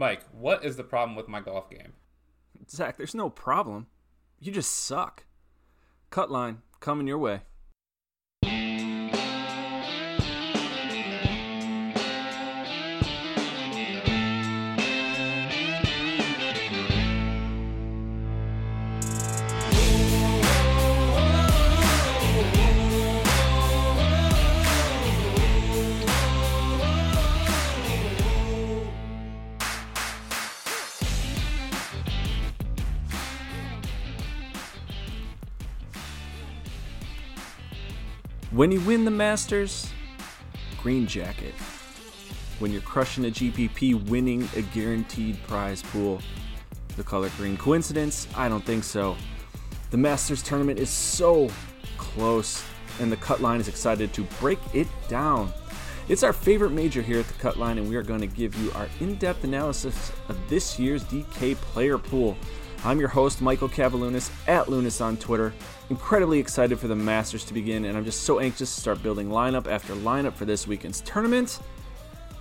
Mike, what is the problem with my golf game? Zac, there's no problem. You just suck. Cutline coming your way. When you win the Masters, green jacket. When you're crushing a GPP, winning a guaranteed prize pool, the color green. Coincidence? I don't think so. The Masters tournament is so close, and the Cutline is excited to break it down. It's our favorite major here at the Cutline, and we are going to give you our in depth analysis of this year's DK player pool. I'm your host, Michael Cavalunas, at Lunas on Twitter. Incredibly excited for the Masters to begin, and I'm just so anxious to start building lineup after lineup for this weekend's tournament.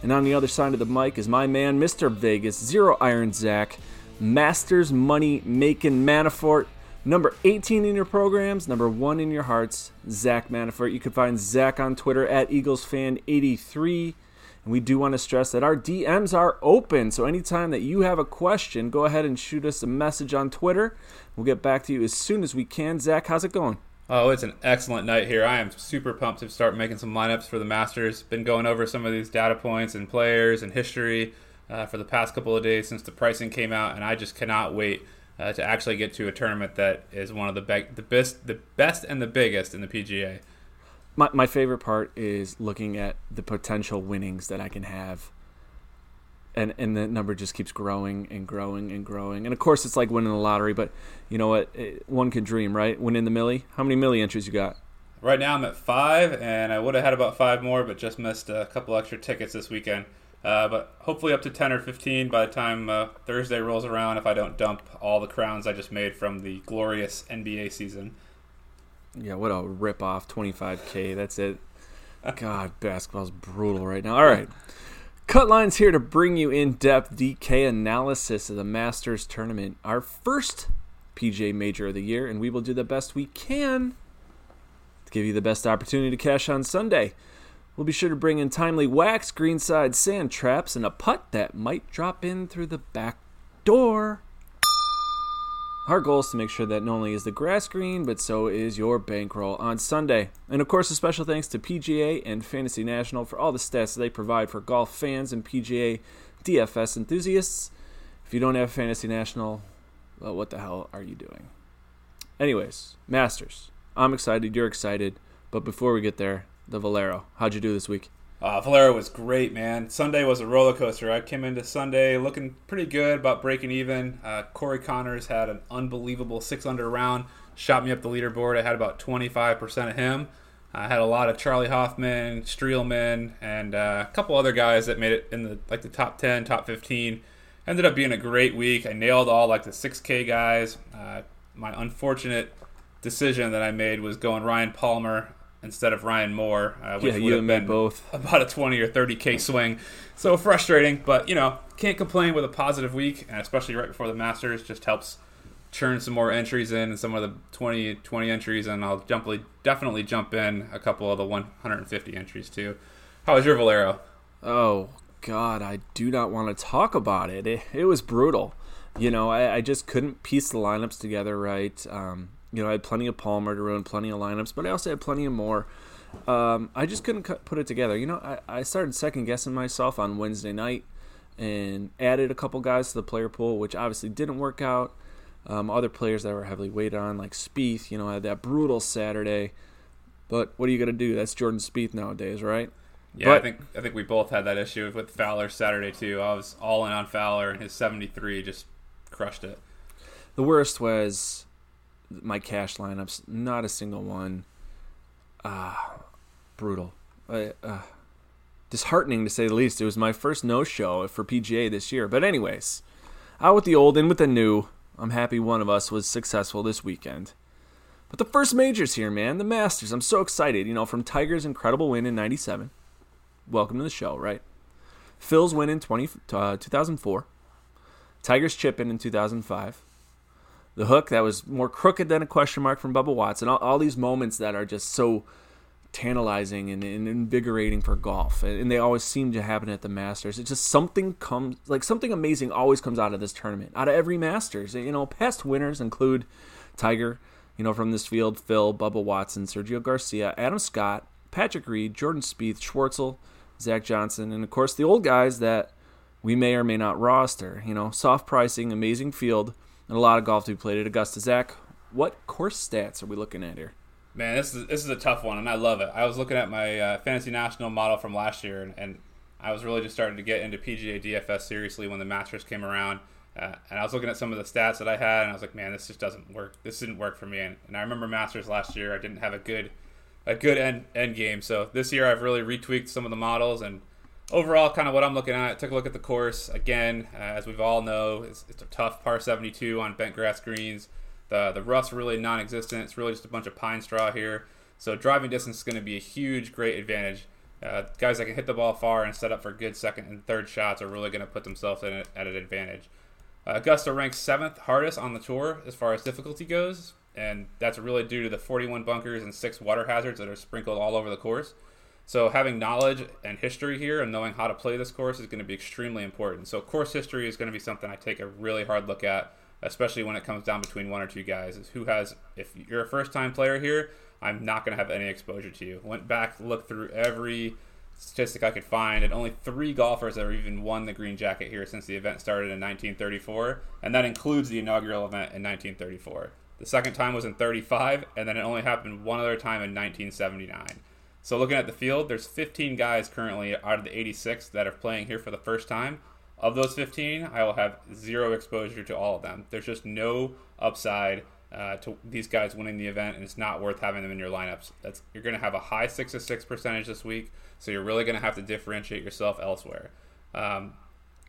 And on the other side of the mic is my man, Mr. Vegas, Zero Iron Zac, Masters Money Making Manafort, number 18 in your programs, number one in your hearts, Zac Manafort. You can find Zac on Twitter at EaglesFan83. And we do want to stress that our DMs are open. So anytime that you have a question, go ahead and shoot us a message on Twitter. We'll get back to you as soon as we can. Zac, how's it going? Oh, it's an excellent night here. I am super pumped to start making some lineups for the Masters. Been going over some of these data points and players and history uh, for the past couple of days since the pricing came out, and I just cannot wait uh, to actually get to a tournament that is one of the be- the best, the best and the biggest in the PGA my, my favorite part is looking at the potential winnings that I can have. And, and the number just keeps growing and growing and growing. And of course, it's like winning the lottery, but you know what? It, one can dream, right? Winning the millie. How many millie entries you got? Right now, I'm at five, and I would have had about five more, but just missed a couple extra tickets this weekend. Uh, but hopefully up to 10 or 15 by the time uh, Thursday rolls around if I don't dump all the crowns I just made from the glorious NBA season. Yeah, what a rip off 25K. That's it. God, basketball's brutal right now. All right. Cutline's here to bring you in depth DK analysis of the Masters tournament, our first PGA major of the year, and we will do the best we can to give you the best opportunity to cash on Sunday. We'll be sure to bring in timely wax, greenside sand traps, and a putt that might drop in through the back door. Our goal is to make sure that not only is the grass green, but so is your bankroll on Sunday. And of course, a special thanks to PGA and Fantasy National for all the stats they provide for golf fans and PGA DFS enthusiasts. If you don't have Fantasy National, well, what the hell are you doing? Anyways, Masters. I'm excited. You're excited. But before we get there, the Valero. How'd you do this week? Uh, Valero was great, man. Sunday was a roller coaster. I came into Sunday looking pretty good, about breaking even. Uh, Corey Conners had an unbelievable six under round, shot me up the leaderboard. I had about 25% of him. I had a lot of Charley Hoffman, Streelman, and uh, a couple other guys that made it in the like the top 10, top 15. Ended up being a great week. I nailed all like the 6K guys. Uh, my unfortunate decision that I made was going Ryan Palmer instead of Ryan Moore, uh, which yeah, would have been both about a 20 or 30k swing. So frustrating, but you know, can't complain with a positive week, and especially right before the Masters, just helps churn some more entries in and some of the 20 20 entries, and I'll jump, definitely jump in a couple of the 150 entries too. How was your Valero? Oh God, I do not want to talk about it. It, it was brutal. You know, I, I, just couldn't piece the lineups together right. Um, you know, I had plenty of Palmer to run, plenty of lineups, but I also had plenty of more. Um, I just couldn't put it together. You know, I, I started second guessing myself on Wednesday night and added a couple guys to the player pool, which obviously didn't work out. Um, other players that were heavily weighted on, like Spieth, you know, had that brutal Saturday. But what are you going to do? That's Jordan Spieth nowadays, right? Yeah, but, I think I think we both had that issue with Fowler Saturday too. I was all in on Fowler, and his 73 just crushed it. The worst was my cash lineups, not a single one. Ah, brutal. uh, disheartening to say the least. It was my first no show for PGA this year. But, anyways, out with the old, in with the new. I'm happy one of us was successful this weekend. But the first majors here, man, the Masters. I'm so excited. You know, from Tiger's incredible win in 97. Welcome to the show, right? Phil's win in 20, uh, 2004. Tiger's chip in in 2005. The hook that was more crooked than a question mark from Bubba Watson. All, all these moments that are just so tantalizing and, and, invigorating for golf, and they always seem to happen at the Masters. It's just something comes like something amazing always comes out of this tournament, out of every Masters. You know, past winners include Tiger, you know, from this field, Phil, Bubba Watson, Sergio Garcia, Adam Scott, Patrick Reed, Jordan Spieth, Schwartzel, Zach Johnson, and of course the old guys that we may or may not roster. You know, soft pricing, amazing field, and a lot of golf to be played at Augusta. Zac, what course stats are we looking at here? Man, this is this is a tough one, and I love it. I was looking at my uh, fantasy national model from last year, and, and, I was really just starting to get into PGA DFS seriously when the Masters came around. Uh, and I was looking at some of the stats that I had, and I was like, man, this just doesn't work. This didn't work for me. And, and I remember Masters last year, I didn't have a good a good end end game. So this year, I've really retweaked some of the models, and overall, kind of what I'm looking at. Took a look at the course again, uh, as we've all know, it's, it's a tough par 72 on bent grass greens. The the rough's really non-existent. It's really just a bunch of pine straw here. So driving distance is going to be a huge, great advantage. Uh, guys that can hit the ball far and set up for good second and third shots are really going to put themselves it at an advantage. Uh, Augusta ranks seventh hardest on the tour as far as difficulty goes, and that's really due to the 41 bunkers and six water hazards that are sprinkled all over the course. So having knowledge and history here and knowing how to play this course is going to be extremely important. So course history is going to be something I take a really hard look at especially when it comes down between one or two guys. Is who has, if you're a first time player here, I'm not going to have any exposure to you. Went back, looked through every statistic I could find, and only three golfers have even won the green jacket here since the event started in 1934, and that includes the inaugural event in 1934. The second time was in 35, and then it only happened one other time in 1979. So looking at the field, there's 15 guys currently out of the 86 that are playing here for the first time. Of those 15, I will have zero exposure to all of them. There's just no upside uh, to these guys winning the event, and it's not worth having them in your lineups. That's you're going to have a high six to six percentage this week, so you're really going to have to differentiate yourself elsewhere. Um,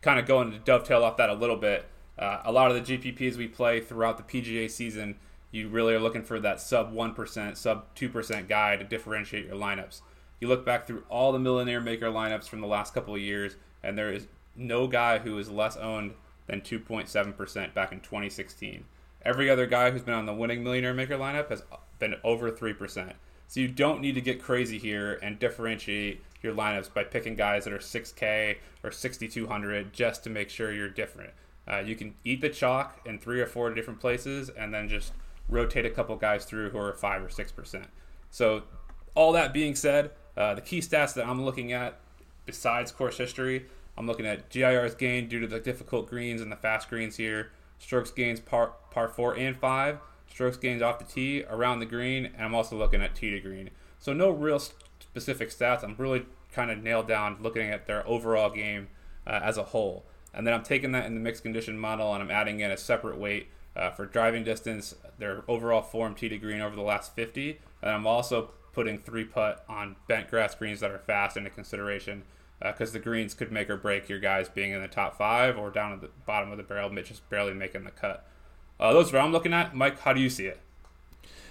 kind of going to dovetail off that a little bit. Uh, a lot of the GPPs we play throughout the PGA season, you really are looking for that sub one percent, sub two percent guy to differentiate your lineups. You look back through all the millionaire maker lineups from the last couple of years, and there is no guy who is less owned than 2.7% back in 2016. Every other guy who's been on the winning millionaire maker lineup has been over 3%. So you don't need to get crazy here and differentiate your lineups by picking guys that are 6K or 6,200 just to make sure you're different. Uh, you can eat the chalk in three or four different places and then just rotate a couple guys through who are 5 or 6%. So, all that being said, uh, the key stats that I'm looking at besides course history I'm looking at GIR's gain due to the difficult greens and the fast greens here. Strokes gains par, par 4 and 5. Strokes gains off the tee, around the green, and I'm also looking at tee to green. So no real specific stats. I'm really kind of nailed down looking at their overall game uh, as a whole. And then I'm taking that in the mixed condition model and I'm adding in a separate weight uh, for driving distance, their overall form tee to green over the last 50. And I'm also putting three putt on bent grass greens that are fast into consideration because uh, the greens could make or break your guys being in the top five or down at the bottom of the barrel, just barely making the cut. Uh, those are what I'm looking at. Mike, how do you see it?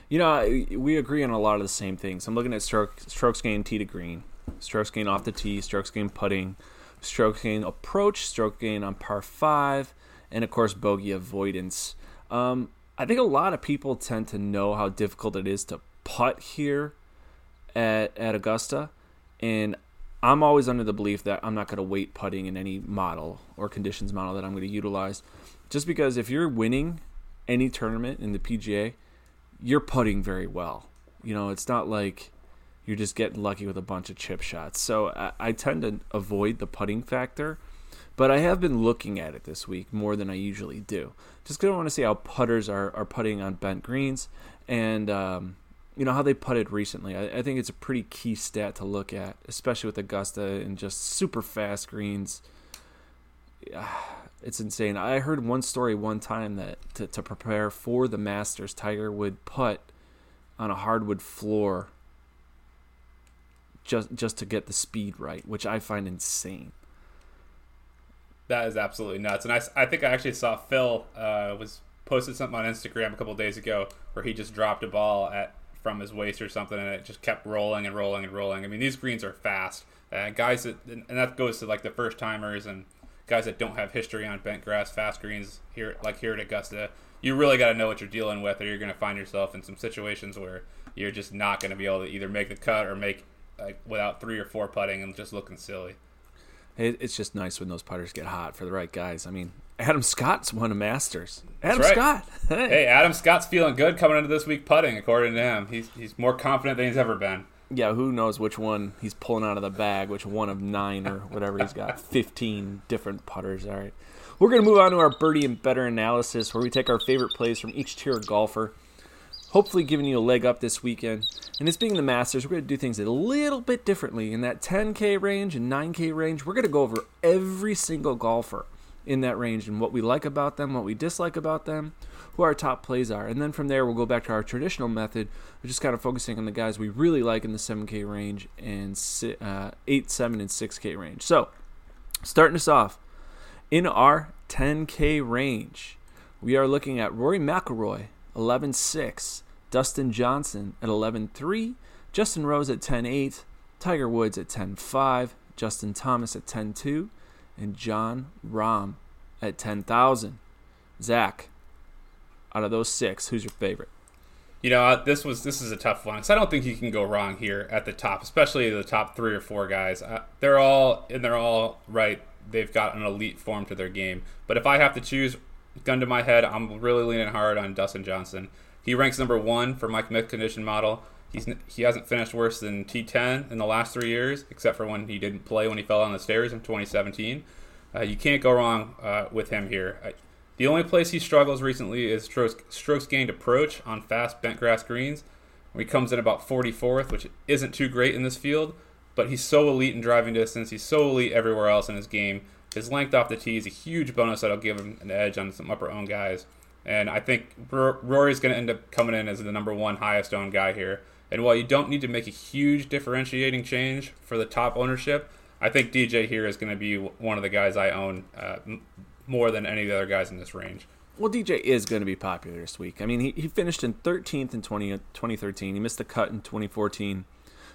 You know, we agree on a lot of the same things. I'm looking at stroke, strokes gain tee to green, strokes gain off the tee, strokes gain putting, stroke gain approach, stroke gain on par five, and of course bogey avoidance. Um, I think a lot of people tend to know how difficult it is to putt here at at Augusta, and I'm always under the belief that I'm not going to weight putting in any model or conditions model that I'm going to utilize. Just because if you're winning any tournament in the PGA, you're putting very well. You know, it's not like you're just getting lucky with a bunch of chip shots. So I, I tend to avoid the putting factor, but I have been looking at it this week more than I usually do. Just because I want to see how putters are, are putting on bent greens and um, you know how they putted recently. I, I, think it's a pretty key stat to look at, especially with Augusta and just super fast greens. It's insane. I heard one story one time that to, to prepare for the Masters, Tiger would putt on a hardwood floor just just to get the speed right, which I find insane. That is absolutely nuts, and I, I think I actually saw Phil uh, was posted something on Instagram a couple days ago where he just dropped a ball at from his waist or something, and it just kept rolling and rolling and rolling. I mean, these greens are fast. Uh, guys, that, and that goes to like the first timers and guys that don't have history on bent grass, fast greens here, like here at Augusta, you really got to know what you're dealing with, or you're going to find yourself in some situations where you're just not going to be able to either make the cut or make like without three or four putting and just looking silly. It's just nice when those putters get hot for the right guys. I mean, Adam Scott's won a Masters. Adam right. Scott. Hey. hey, Adam Scott's feeling good coming into this week putting, according to him. He's he's more confident than he's ever been. Yeah, who knows which one he's pulling out of the bag, which one of nine or whatever he's got. 15 different putters. All right. We're going to move on to our birdie and better analysis where we take our favorite plays from each tier of golfer. Hopefully, giving you a leg up this weekend. And this being the Masters, we're going to do things a little bit differently. In that 10K range and 9K range, we're going to go over every single golfer in that range and what we like about them, what we dislike about them, who our top plays are. And then from there, we'll go back to our traditional method, which is kind of focusing on the guys we really like in the 7K range and uh, 8, 7, and 6K range. So, starting us off, in our 10K range, we are looking at Rory McIlroy, 11.6, Dustin Johnson at 11.3, Justin Rose at 10.8, Tiger Woods at 10.5, Justin Thomas at 10.2, and Jon Rahm at 10,000. Zac, out of those six, who's your favorite? You know, this was this is a tough one because I don't think you can go wrong here at the top, especially the top three or four guys. Uh, they're all and they're all right. They've got an elite form to their game. But if I have to choose, gun to my head, I'm really leaning hard on Dustin Johnson. He ranks number one for my commit condition model. He's he hasn't finished worse than T10 in the last three years, except for when he didn't play when he fell on the stairs in 2017. Uh, you can't go wrong uh, with him here. I, the only place he struggles recently is strokes, strokes gained approach on fast bent grass greens. He comes in about 44th, which isn't too great in this field, but he's so elite in driving distance. He's so elite everywhere else in his game. His length off the tee is a huge bonus that'll give him an edge on some upper own guys. And I think Rory's going to end up coming in as the number one highest owned guy here. And while you don't need to make a huge differentiating change for the top ownership, I think DJ here is going to be one of the guys I own uh, more than any of the other guys in this range. Well, DJ is going to be popular this week. I mean, he, he finished in 13th in 20, 2013. He missed the cut in 2014.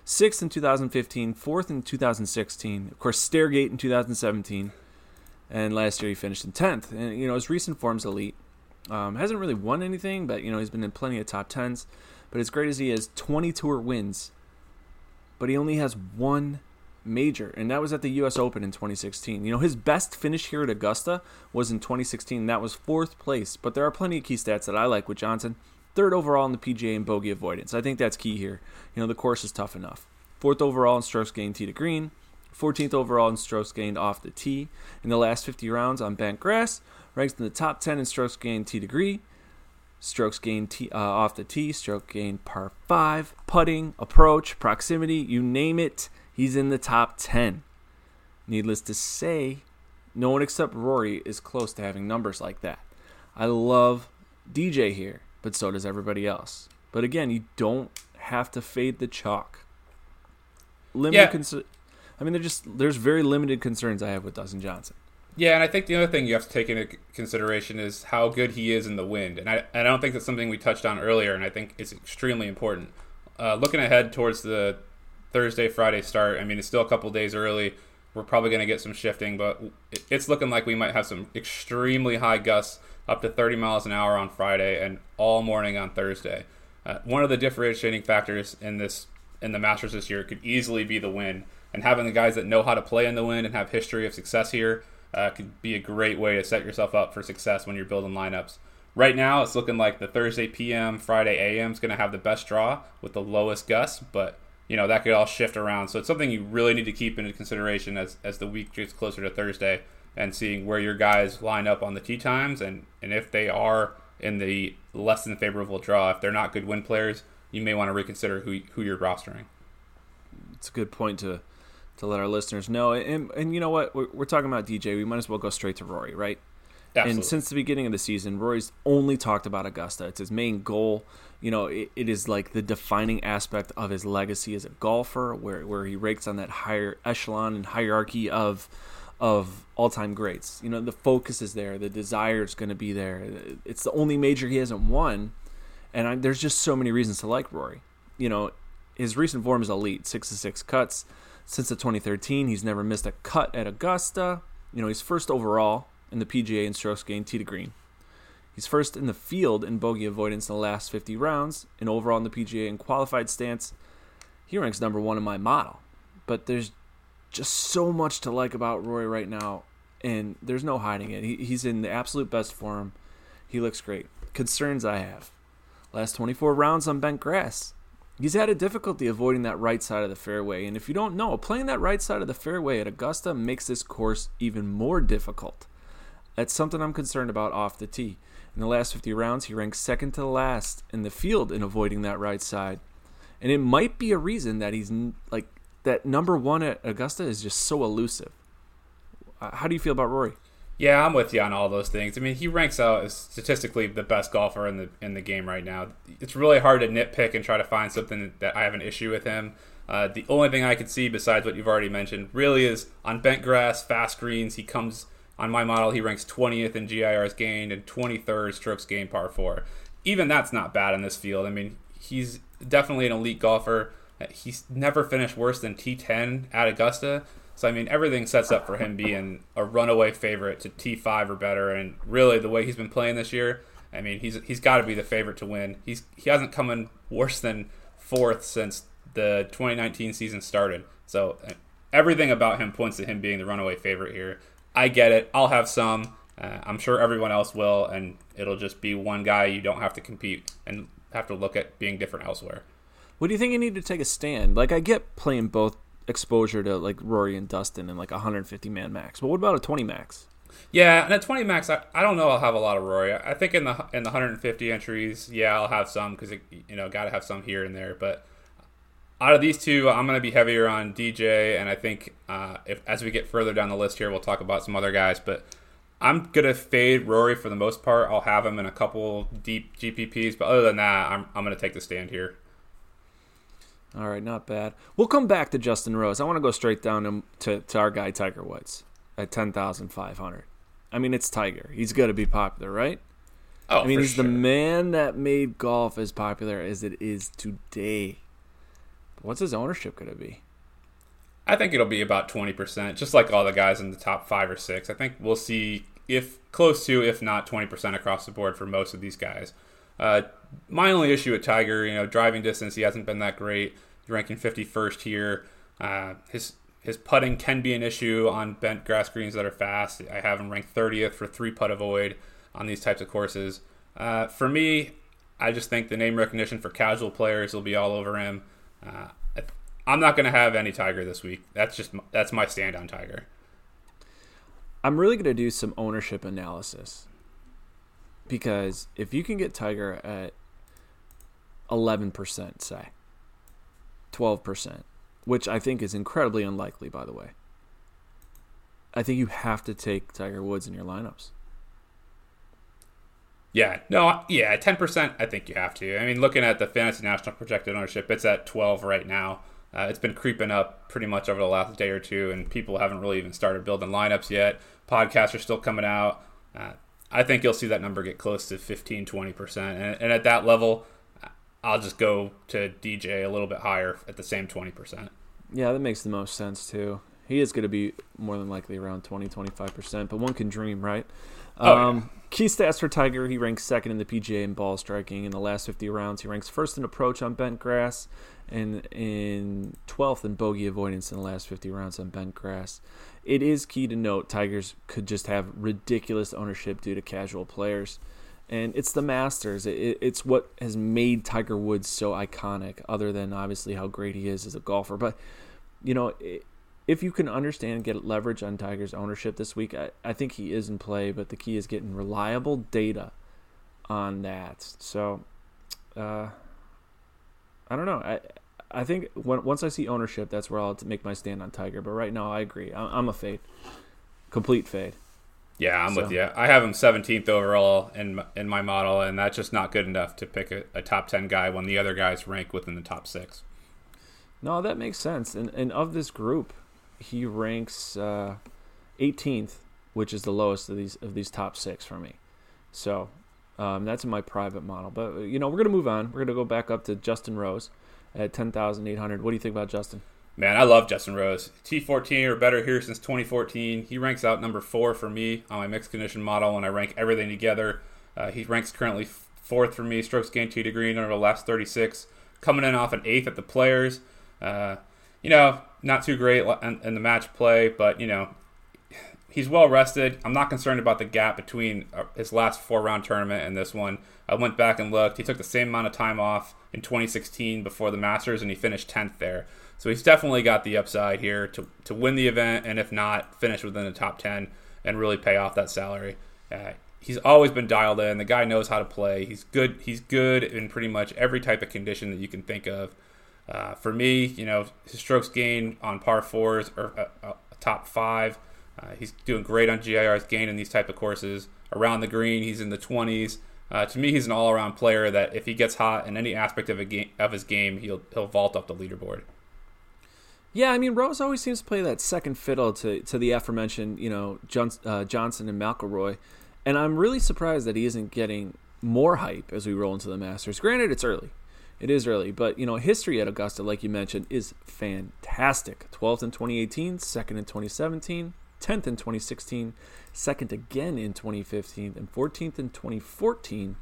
Sixth in 2015, fourth in 2016. Of course, Stairgate in 2017, and last year he finished in 10th. And you know his recent form's elite. Um, hasn't really won anything, but you know he's been in plenty of top tens. But as great as he is, 20 tour wins, but he only has one major, and that was at the U.S. Open in 2016. You know, his best finish here at Augusta was in 2016. That was fourth place, but there are plenty of key stats that I like with Johnson. Third overall in the PGA in bogey avoidance. I think that's key here. You know, the course is tough enough. Fourth overall in strokes gained tee to green. 14th overall in strokes gained off the tee. In the last 50 rounds on bent grass, ranks in the top 10 in strokes gained tee to green. Strokes gained tee, uh, off the tee, stroke gained par 5, putting, approach, proximity, you name it. He's in the top 10. Needless to say, no one except Rory is close to having numbers like that. I love DJ here, but so does everybody else. But again, you don't have to fade the chalk. Limited yeah. Cons- I mean, there's just there's very limited concerns I have with Dustin Johnson. Yeah, and I think the other thing you have to take into consideration is how good he is in the wind, and I, I don't think that's something we touched on earlier, and I think it's extremely important. Uh, looking ahead towards the Thursday, Friday start. I mean, it's still a couple days early. We're probably going to get some shifting, but it's looking like we might have some extremely high gusts up to 30 miles an hour on Friday and all morning on Thursday. Uh, one of the differentiating factors in this in the Masters this year could easily be the wind, and having the guys that know how to play in the wind and have history of success here uh, could be a great way to set yourself up for success when you're building lineups. Right now, it's looking like the Thursday PM, Friday AM is going to have the best draw with the lowest gusts, but you know that could all shift around. So it's something you really need to keep into consideration as as the week gets closer to Thursday and seeing where your guys line up on the tee times and and if they are in the less than favorable draw, if they're not good win players, you may want to reconsider who who you're rostering. It's a good point to to let our listeners know. And and you know what, we're, we're talking about DJ. We might as well go straight to Rory, right? Absolutely. And since the beginning of the season, Rory's only talked about Augusta. It's his main goal. You know, it, it is like the defining aspect of his legacy as a golfer, where where he ranks on that higher echelon and hierarchy of of all time greats. You know, the focus is there, the desire is going to be there. It's the only major he hasn't won, and I, there's just so many reasons to like Rory. You know, his recent form is elite, six to six cuts since the 2013. He's never missed a cut at Augusta You know, he's first overall in the PGA in strokes gained tee to green. He's first in the field in bogey avoidance in the last 50 rounds, and overall in the PGA in qualified stance. He ranks number one in my model. But there's just so much to like about Rory right now, and there's no hiding it. He, he's in the absolute best form. He looks great. Concerns I have. Last 24 rounds on bent grass. He's had a difficulty avoiding that right side of the fairway, and if you don't know, playing that right side of the fairway at Augusta makes this course even more difficult. That's something I'm concerned about off the tee. In the last 50 rounds, he ranks second to last in the field in avoiding that right side. And it might be a reason that he's like that number one at Augusta is just so elusive. Uh, how do you feel about Rory? Yeah, I'm with you on all those things. I mean, he ranks out as statistically the best golfer in the in the game right now. It's really hard to nitpick and try to find something that I have an issue with him. Uh, the only thing I could see besides what you've already mentioned really is on bent grass, fast greens. He comes on my model. He ranks 20th in GIRs gained and 23rd strokes gained par four. Even that's not bad in this field. I mean, he's definitely an elite golfer. He's never finished worse than T10 at Augusta. So I mean, everything sets up for him being a runaway favorite to T5 or better. And really, the way he's been playing this year, I mean, he's he's got to be the favorite to win. He's he hasn't come in worse than fourth since the 2019 season started. So everything about him points to him being the runaway favorite here. I get it. I'll have some. Uh, I'm sure everyone else will, and it'll just be one guy you don't have to compete and have to look at being different elsewhere. What do you think you need to take a stand? Like I get playing both exposure to like Rory and Dustin and like 150 man max, but what about a 20 max? Yeah, and at 20 max, I, I don't know. I'll have a lot of Rory. I think in the in the 150 entries, yeah, I'll have some because you know got to have some here and there. But out of these two, I'm going to be heavier on DJ, and I think uh, if as we get further down the list here, we'll talk about some other guys. But I'm gonna fade Rory for the most part. I'll have him in a couple deep GPPs, but other than that, I'm I'm gonna take the stand here. All right, not bad. We'll come back to Justin Rose. I want to go straight down to, to our guy Tiger Woods at ten thousand five hundred. I mean, it's Tiger. He's going to be popular, right? Oh, I mean, he's sure. the man that made golf as popular as it is today. what's his ownership going to be? I think it'll be about twenty percent, just like all the guys in the top five or six. I think we'll see if close to, if not twenty percent across the board for most of these guys. Uh, my only issue with Tiger, you know, driving distance, he hasn't been that great. He's ranking 51st here. Uh, his his putting can be an issue on bent grass greens that are fast. I have him ranked 30th for three putt avoid on these types of courses. Uh, for me, I just think the name recognition for casual players will be all over him. Uh, I'm not going to have any Tiger this week. That's just that's my stand on Tiger. I'm really going to do some ownership analysis because if you can get Tiger at 11%, say 12%, which I think is incredibly unlikely, by the way, I think you have to take Tiger Woods in your lineups. Yeah, no, yeah, 10%, I think you have to. I mean, looking at the Fantasy National projected ownership, it's at 12 right now. Uh, it's been creeping up pretty much over the last day or two, and people haven't really even started building lineups yet. Podcasts are still coming out. Uh, I think you'll see that number get close to 15, 20%. And, and at that level, I'll just go to DJ a little bit higher at the same 20%. Yeah, that makes the most sense, too. He is going to be more than likely around 20, 25%, but one can dream, right? Oh, um, yeah. Key stats for Tiger: He ranks second in the PGA in ball striking in the last 50 rounds. He ranks first in approach on bent grass, and in 12th in bogey avoidance in the last 50 rounds on bent grass. It is key to note Tigers could just have ridiculous ownership due to casual players, and it's the Masters. It, it's what has made Tiger Woods so iconic. Other than obviously how great he is as a golfer, but you know. If you can understand get leverage on Tiger's ownership this week, I, I think he is in play, but the key is getting reliable data on that. So, uh, I don't know. I I think when, once I see ownership, that's where I'll make my stand on Tiger. But right now, I agree. I'm, I'm a fade, complete fade. Yeah, I'm So- with you. I have him 17th overall in my, in my model, and that's just not good enough to pick a, a top 10 guy when the other guys rank within the top six. No, that makes sense. And and of this group, he ranks uh, 18th, which is the lowest of these of these top six for me. So um, that's in my private model. But you know, we're gonna move on. We're gonna go back up to Justin Rose at 10,800. What do you think about Justin? Man, I love Justin Rose. T14 or better here since 2014. He ranks out number four for me on my mixed condition model when I rank everything together. Uh, he ranks currently fourth for me, strokes gained tee to green over the last 36, coming in off an eighth at the players. Uh, you know, not too great in the match play, but, you know, he's well rested. I'm not concerned about the gap between uh, his last four round tournament and this one. I went back and looked. He took the same amount of time off in 2016 before the Masters, and he finished 10th there. So he's definitely got the upside here to, to win the event, and if not, finish within the top 10 and really pay off that salary. Uh, he's always been dialed in. The guy knows how to play. He's good. He's good in pretty much every type of condition that you can think of. Uh, for me, you know, his strokes gained on par fours or a, a top five. Uh, he's doing great on GIR's gain in these type of courses. Around the green, he's in the 20s. Uh, to me, he's an all-around player that if he gets hot in any aspect of a game of his game, he'll he'll vault up the leaderboard. Yeah, I mean Rose always seems to play that second fiddle to to the aforementioned, you know, John, uh, Johnson and McIlroy, and I'm really surprised that he isn't getting more hype as we roll into the Masters. Granted, it's early, it is early, but you know, history at Augusta, like you mentioned, is fantastic. 12th in 2018, second in 2017, 10th in 2016, second again in 2015, and 14th in 2014.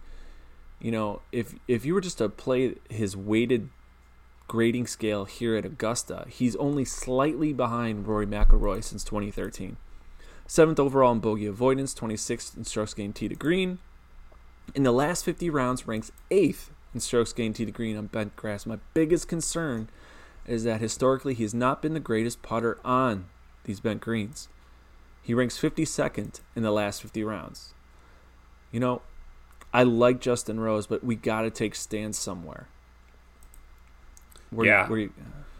You know, if if you were just to play his weighted grading scale here at Augusta, he's only slightly behind Rory McIlroy since 2013. Seventh overall in bogey avoidance, 26th in strokes gained tee to green. In the last 50 rounds, ranks eighth in strokes gained tee to green on bent grass. My biggest concern is that historically he has not been the greatest putter on these bent greens. He ranks 52nd in the last 50 rounds. You know, I like Justin Rose, but we got to take stands somewhere. Where, yeah. Where you,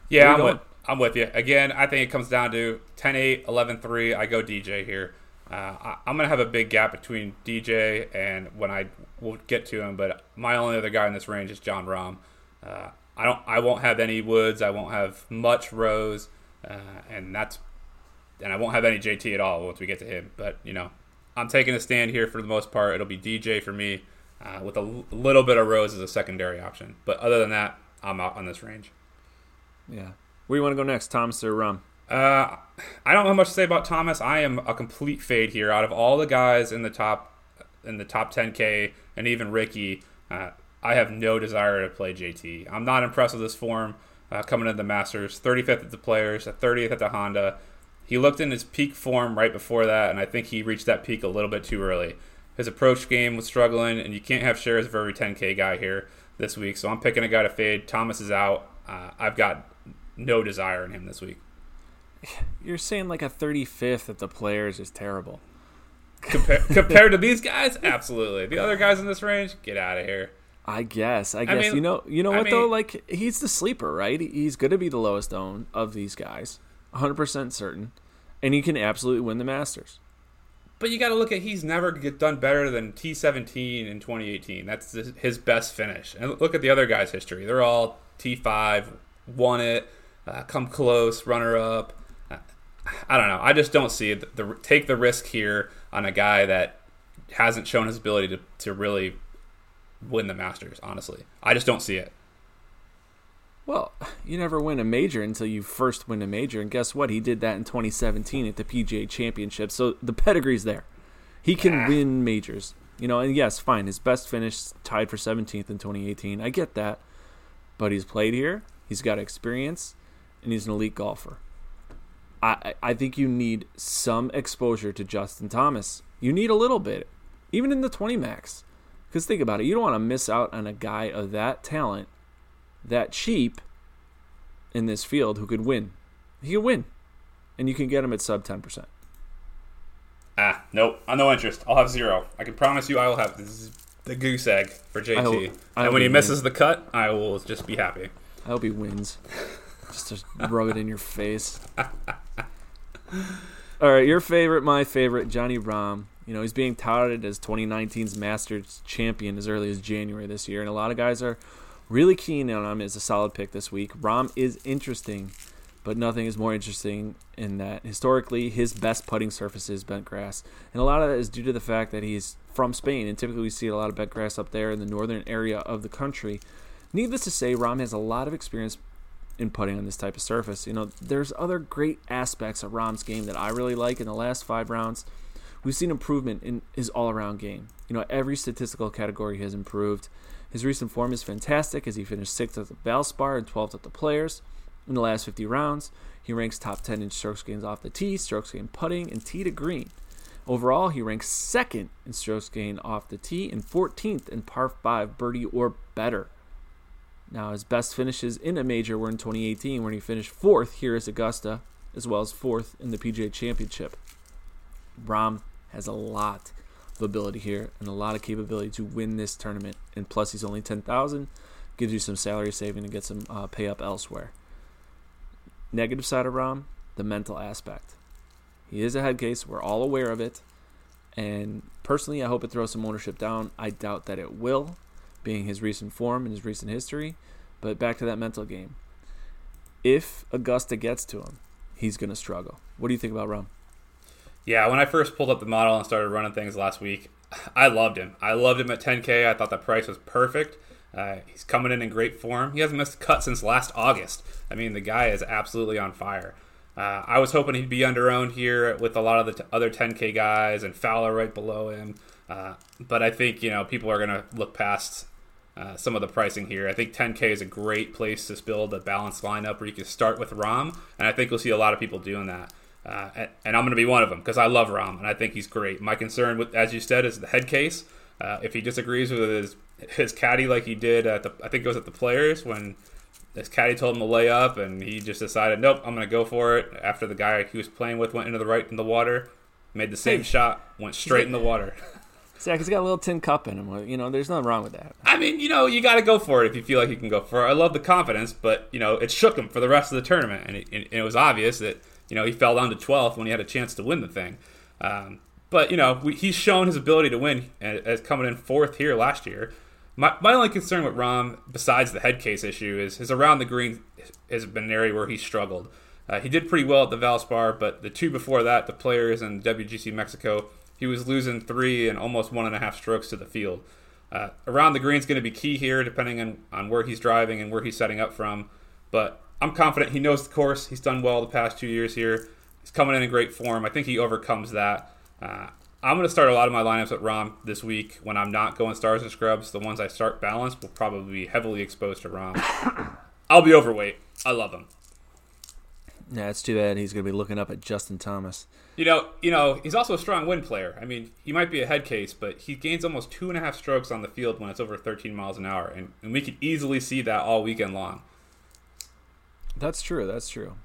yeah, I'm with, I'm with you. Again, I think it comes down to 10 8, 11 3. I go DJ here. Uh, I, am going to have a big gap between DJ and when I will get to him, but my only other guy in this range is Jon Rahm. Uh, I don't. I won't have any Woods. I won't have much Rose, uh, and that's and I won't have any JT at all once we get to him. But you know, I'm taking a stand here for the most part. It'll be DJ for me, uh, with a l- little bit of Rose as a secondary option. But other than that, I'm out on this range. Yeah. Where you want to go next, Thomas or Rahm? Uh, I don't have much to say about Thomas. I am a complete fade here. Out of all the guys in the top in the top 10K and even Rickie, uh, I have no desire to play JT. I'm not impressed with this form uh, coming into the Masters. 35th at the Players, 30th at the Honda. He looked in his peak form right before that, and I think he reached that peak a little bit too early. His approach game was struggling, and you can't have shares of every 10K guy here this week. So I'm picking a guy to fade. Thomas is out. Uh, I've got no desire in him this week. You're saying like a 35th at the players is terrible. Compar- compared to these guys, absolutely. The other guys in this range, get out of here. I guess. I guess. I mean, you know. You know what I mean, though? Like he's the sleeper, right? He's going to be the lowest owned of these guys, 100 percent certain, and he can absolutely win the Masters. But you got to look at he's never get done better than T17 in 2018. That's his best finish. And look at the other guys' history. They're all T5, won it, uh, come close, runner up. I don't know. I just don't see. The, the, take the risk here on a guy that hasn't shown his ability to, to really win the Masters. Honestly, I just don't see it. Well, you never win a major until you first win a major, and guess what? He did that in 2017 at the PGA Championship. So the pedigree's there. He can yeah. win majors, you know. And yes, fine. His best finish tied for 17th in 2018. I get that, but he's played here. He's got experience, and he's an elite golfer. I I think you need some exposure to Justin Thomas. You need a little bit, even in the 20 max. Because think about it, you don't want to miss out on a guy of that talent that cheap in this field who could win. He could win, and you can get him at sub ten percent. Ah, nope. I'm no interest. I'll have zero. I can promise you, I will have the goose egg for JT. I hope, I and when he misses the cut, I will just be happy. I hope he wins. just to rub it in your face. All right, your favorite, my favorite, Johnny Rahm. You know, he's being touted as 2019's Masters champion as early as January this year, and a lot of guys are Really keen on him as a solid pick this week. Rahm is interesting, but nothing is more interesting in that historically his best putting surface is bent grass. And a lot of that is due to the fact that he's from Spain, and typically we see a lot of bent grass up there in the northern area of the country. Needless to say, Rahm has a lot of experience in putting on this type of surface. You know, there's other great aspects of Rahm's game that I really like in the last five rounds. We've seen improvement in his all around game. You know, every statistical category has improved. His recent form is fantastic as he finished 6th at the Valspar and 12th at the Players. In the last 50 rounds, he ranks top 10 in strokes gains off the tee, strokes gain putting, and tee to green. Overall, he ranks second in strokes gain off the tee and 14th in par 5 birdie or better. Now, his best finishes in a major were in 2018 when he finished fourth here at Augusta, as well as fourth in the PGA Championship. Rahm has a lot of ability here and a lot of capability to win this tournament. And plus, he's only 10,000, gives you some salary saving to get some uh, pay up elsewhere. Negative side of Rahm, the mental aspect. He is a head case. We're all aware of it. And personally, I hope it throws some ownership down. I doubt that it will, being his recent form and his recent history. But back to that mental game. If Augusta gets to him, he's going to struggle. What do you think about Rahm? Yeah, when I first pulled up the model and started running things last week, I loved him. I loved him at 10K. I thought the price was perfect. Uh, he's coming in in great form. He hasn't missed a cut since last August. I mean, the guy is absolutely on fire. Uh, I was hoping he'd be underowned here with a lot of the t- other 10K guys and Fowler right below him. Uh, but I think, you know, people are going to look past uh, some of the pricing here. I think 10K is a great place to build a balanced lineup where you can start with Rahm. And I think we'll see a lot of people doing that. Uh, and, and, I'm going to be one of them because I love Rahm and I think he's great. My concern, with, as you said, is the head case. Uh, if he disagrees with his his caddy like he did at the, I think it was at the Players when his caddy told him to lay up and he just decided, nope, I'm going to go for it. After the guy he was playing with went into the right in the water, made the same hey, shot, went straight in the water. Zac, he's got a little tin cup in him. You know, there's nothing wrong with that. I mean, you know, you got to go for it if you feel like you can go for it. I love the confidence, but you know, it shook him for the rest of the tournament, and it, and it was obvious that you know, he fell down to 12th when he had a chance to win the thing. Um, but, you know, we, he's shown his ability to win as coming in fourth here last year. My, my only concern with Rahm, besides the head case issue, is his around the green has been an area where he struggled. Uh, he did pretty well at the Valspar, but the two before that, the players and WGC Mexico, he was losing three and almost one and a half strokes to the field. Uh, around the green is going to be key here, depending on, on where he's driving and where he's setting up from. But I'm confident he knows the course. He's done well the past two years here. He's coming in in great form. I think he overcomes that. Uh, I'm going to start a lot of my lineups at Rahm this week when I'm not going stars and scrubs. The ones I start balanced will probably be heavily exposed to Rahm. I'll be overweight. I love him. Yeah, it's too bad he's going to be looking up at Justin Thomas. You know, you know, he's also a strong wind player. I mean, he might be a head case, but he gains almost two and a half strokes on the field when it's over 13 miles an hour, and, and we could easily see that all weekend long. That's true. That's true.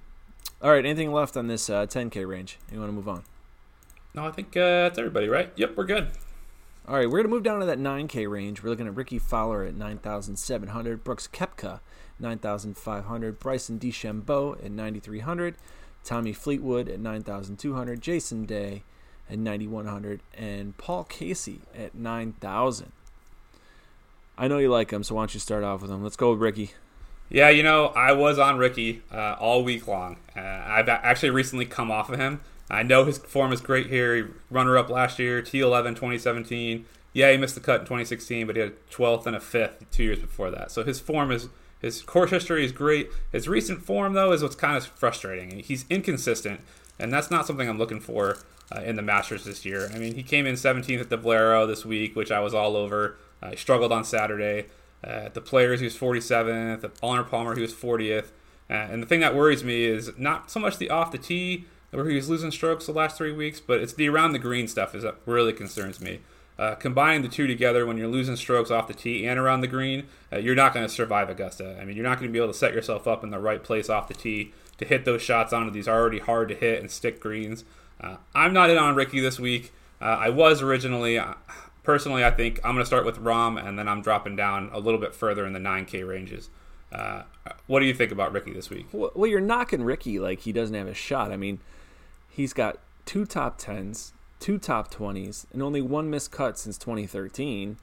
All right. Anything left on this uh, 10K range? You want to move on? No, I think uh, that's everybody, right? Yep, we're good. All right, we're going to move down to that 9K range. We're looking at Rickie Fowler at 9,700, Brooks Koepka 9,500, Bryson DeChambeau at 9,300, Tommy Fleetwood at 9,200, Jason Day at 9,100, and Paul Casey at 9,000. I know you like him, so why don't you start off with him? Let's go with Rickie. Yeah, you know, I was on Rickie uh, all week long. Uh, I've actually recently come off of him. I know his form is great here. He runner up last year, T11 2017. Yeah, he missed the cut in 2016, but he had a 12th and a 5th two years before that. So his form is his course history is great. His recent form though is what's kind of frustrating. He's inconsistent, and that's not something I'm looking for uh, in the Masters this year. I mean, he came in 17th at the Valero this week, which I was all over. Uh, he struggled on Saturday. Uh, the players, he was 47th. The Arnold Palmer, he was 40th. Uh, and the thing that worries me is not so much the off the tee where he was losing strokes the last three weeks, but it's the around the green stuff is that really concerns me. Uh, combining the two together when you're losing strokes off the tee and around the green, uh, you're not going to survive Augusta. I mean, you're not going to be able to set yourself up in the right place off the tee to hit those shots onto these already hard to hit and stick greens. Uh, I'm not in on Rickie this week. Uh, I was originally. Personally, I think I'm going to start with Rahm, and then I'm dropping down a little bit further in the 9K ranges. Uh, what do you think about Rickie this week? Well, you're knocking Rickie like he doesn't have a shot. I mean, he's got two top tens, two top twenties, and only one missed cut since 2013.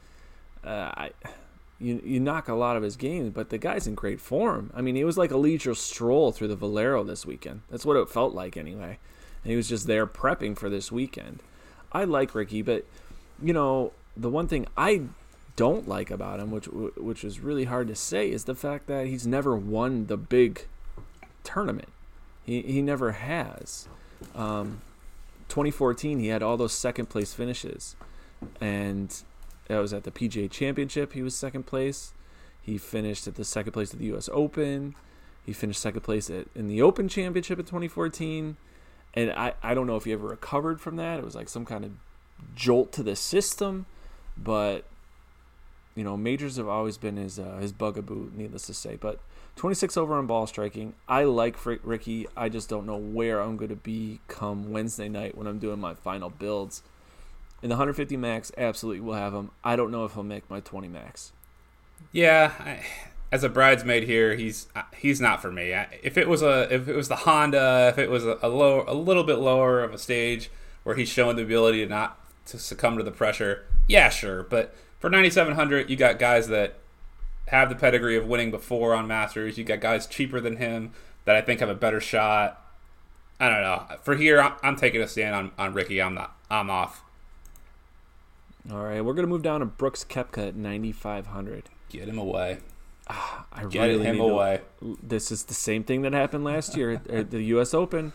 Uh, I, you you knock a lot of his games, but the guy's in great form. I mean, it was like a leisure stroll through the Valero this weekend. That's what it felt like anyway. And he was just there prepping for this weekend. I like Rickie, but you know, the one thing I don't like about him, which which is really hard to say, is the fact that he's never won the big tournament. He he never has. Um, 2014, he had all those second place finishes, and that was at the PGA Championship. He was second place. He finished at the second place at the U.S. Open. He finished second place at, in the Open Championship in 2014. And I, I don't know if he ever recovered from that. It was like some kind of jolt to the system, but you know, majors have always been his uh, his bugaboo, needless to say. But 26 over on ball striking. I like Rickie. I just don't know where I'm going to be come Wednesday night when I'm doing my final builds. In the 150 max, absolutely will have him. I don't know if he'll make my 20 max. Yeah, I, as a bridesmaid here, he's he's not for me. If it was a if it was the Honda, if it was a, a low a little bit lower of a stage where he's showing the ability to not to succumb to the pressure, yeah, sure. But for 9700, you got guys that have the pedigree of winning before on Masters. You got guys cheaper than him that I think have a better shot. I don't know. For here, I'm, I'm taking a stand on, on Rickie. I'm not. I'm off. All right, we're gonna move down to Brooks Koepka at 9500. Get him away. Ah, I Get really him away. To, this is the same thing that happened last year at the U.S. Open.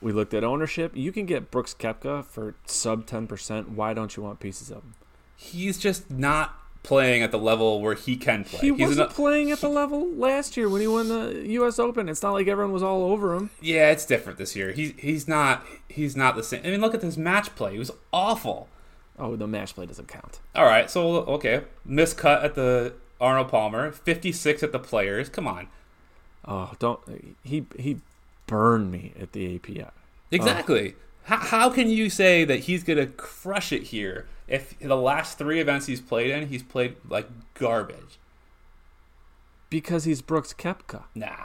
We looked at ownership. You can get Brooks Koepka for sub 10%. Why don't you want pieces of him? He's just not playing at the level where he can play. He He's wasn't an, playing at the level last year when he won the U.S. Open. It's not like everyone was all over him. Yeah, it's different this year. He's he's not he's not the same. I mean, look at this match play. He was awful. Oh, the match play doesn't count. All right, so okay, miscut at the Arnold Palmer, fifty six at the Players. Come on. Oh, don't he he burned me at the API. Uh, exactly. Oh. How, how can you say that he's gonna crush it here if the last three events he's played in, he's played like garbage? Because he's Brooks Koepka. Nah.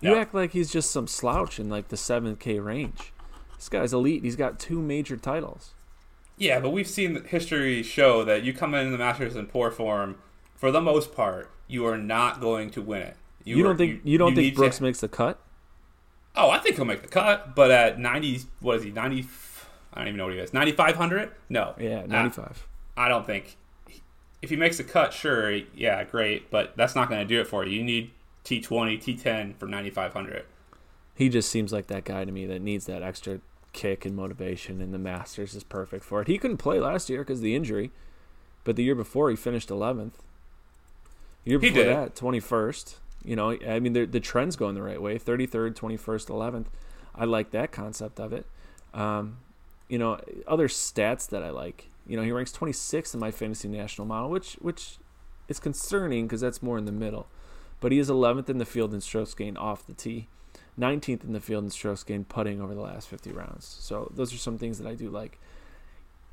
You no. act like he's just some slouch in like the 7K range. This guy's elite. He's got two major titles. Yeah, but we've seen history show that you come in the Masters in poor form, for the most part, you are not going to win it. You, you don't are, think you, you don't you think Brooks to, makes the cut? Oh, I think he'll make the cut, but at ninety, what is he? Ninety? I don't even know what he is. Ninety five hundred? No. Yeah, uh, ninety five. I, I don't think. If he makes the cut, sure, yeah, great, but that's not going to do it for you. You need T twenty, T ten for ninety five hundred. He just seems like that guy to me that needs that extra kick and motivation, and the Masters is perfect for it. He couldn't play last year because of the injury, but the year before he finished 11th. The year before that, 21st. You know, I mean, the, trend's going the right way 33rd, 21st, 11th. I like that concept of it. Um, you know, other stats that I like. You know, he ranks 26th in my fantasy national model, which which is concerning because that's more in the middle. But he is 11th in the field in strokes gained off the tee. 19th in the field in strokes gained putting over the last 50 rounds. So those are some things that I do like.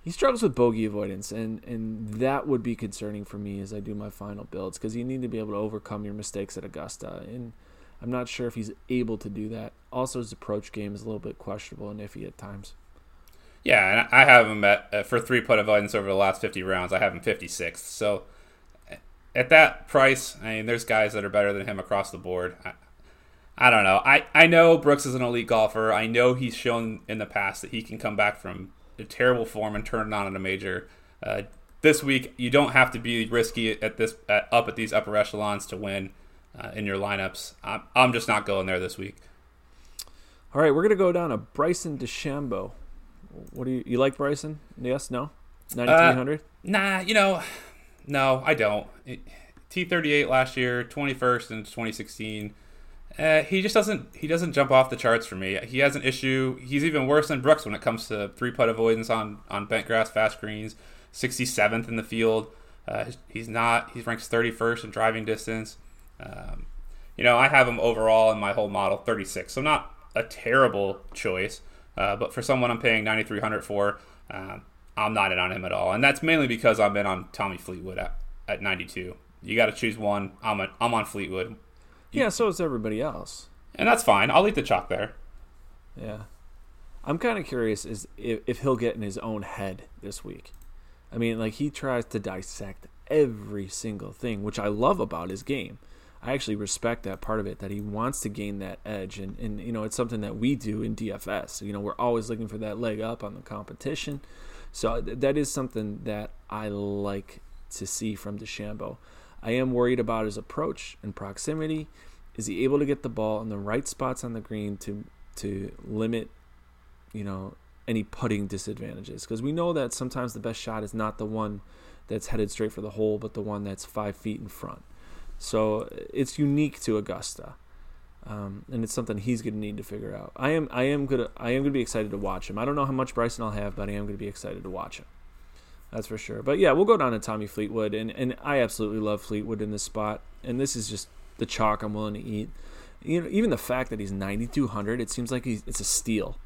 He struggles with bogey avoidance, and, and that would be concerning for me as I do my final builds because you need to be able to overcome your mistakes at Augusta. And I'm not sure if he's able to do that. Also, his approach game is a little bit questionable and iffy at times. Yeah, and I have him at, uh, for three putt avoidance over the last 50 rounds. I have him 56th. So at that price, I mean, there's guys that are better than him across the board. I, I don't know. I, I know Brooks is an elite golfer. I know he's shown in the past that he can come back from terrible form and turn it on in a major. Uh, this week, you don't have to be risky at this at, up at these upper echelons to win uh, in your lineups. I'm, I'm just not going there this week. All right, we're gonna go down to Bryson DeChambeau. What do you you like Bryson? Yes, no, ninety three hundred. Uh, nah, you know, no, I don't. T thirty eight last year, twenty first in twenty sixteen. Uh, he just doesn't he doesn't jump off the charts for me. He has an issue. He's even worse than Brooks when it comes to three putt avoidance on on bent grass fast greens. 67th in the field. Uh, he's not. He ranks 31st in driving distance. Um, you know, I have him overall in my whole model 36, so not a terrible choice. Uh, but for someone I'm paying 9,300 for, um, I'm not in on him at all, and that's mainly because I'm in on Tommy Fleetwood at, at 92. You got to choose one. I'm a, I'm on Fleetwood. Yeah, so is everybody else. And that's fine. I'll eat the chalk there. Yeah. I'm kind of curious is if, if he'll get in his own head this week. I mean, like he tries to dissect every single thing, which I love about his game. I actually respect that part of it that he wants to gain that edge and, and you know it's something that we do in DFS. You know, we're always looking for that leg up on the competition. So that is something that I like to see from DeChambeau. I am worried about his approach and proximity. is he able to get the ball in the right spots on the green to to limit, you know, any putting disadvantages? Because we know that sometimes the best shot is not the one that's headed straight for the hole, but the one that's five feet in front. So it's unique to Augusta, um, and it's something he's going to need to figure out. I am I am gonna I am gonna be excited to watch him. I don't know how much Bryson I'll have, but I am going to be excited to watch him. That's for sure. But yeah, we'll go down to Tommy Fleetwood, and and I absolutely love Fleetwood in this spot, and this is just the chalk I'm willing to eat. You know, even the fact that he's 9,200, it seems like he's, it's a steal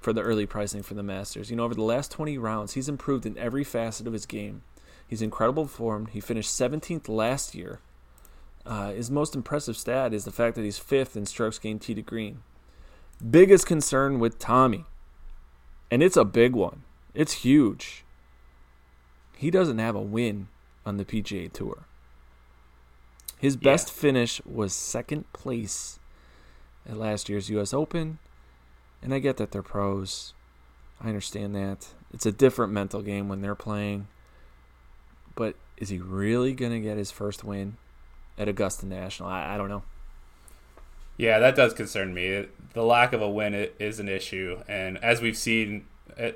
for the early pricing for the Masters. You know, over the last 20 rounds, he's improved in every facet of his game. He's incredible form. He finished 17th last year. Uh, his most impressive stat is the fact that he's fifth in strokes gained tee to green. Biggest concern with Tommy, and it's a big one. It's huge. He doesn't have a win on the PGA Tour. His best yeah. finish was second place at last year's U.S. Open, and I get that they're pros. I understand that. It's a different mental game when they're playing. But is he really going to get his first win at Augusta National? I, I don't know. Yeah, that does concern me. The lack of a win is an issue, and as we've seen,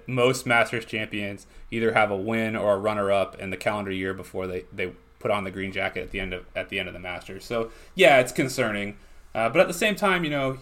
most Masters champions either have a win or a runner-up in the calendar year before they, they put on the green jacket at the end of at the end of the Masters. So yeah, it's concerning, uh, but at the same time, you know,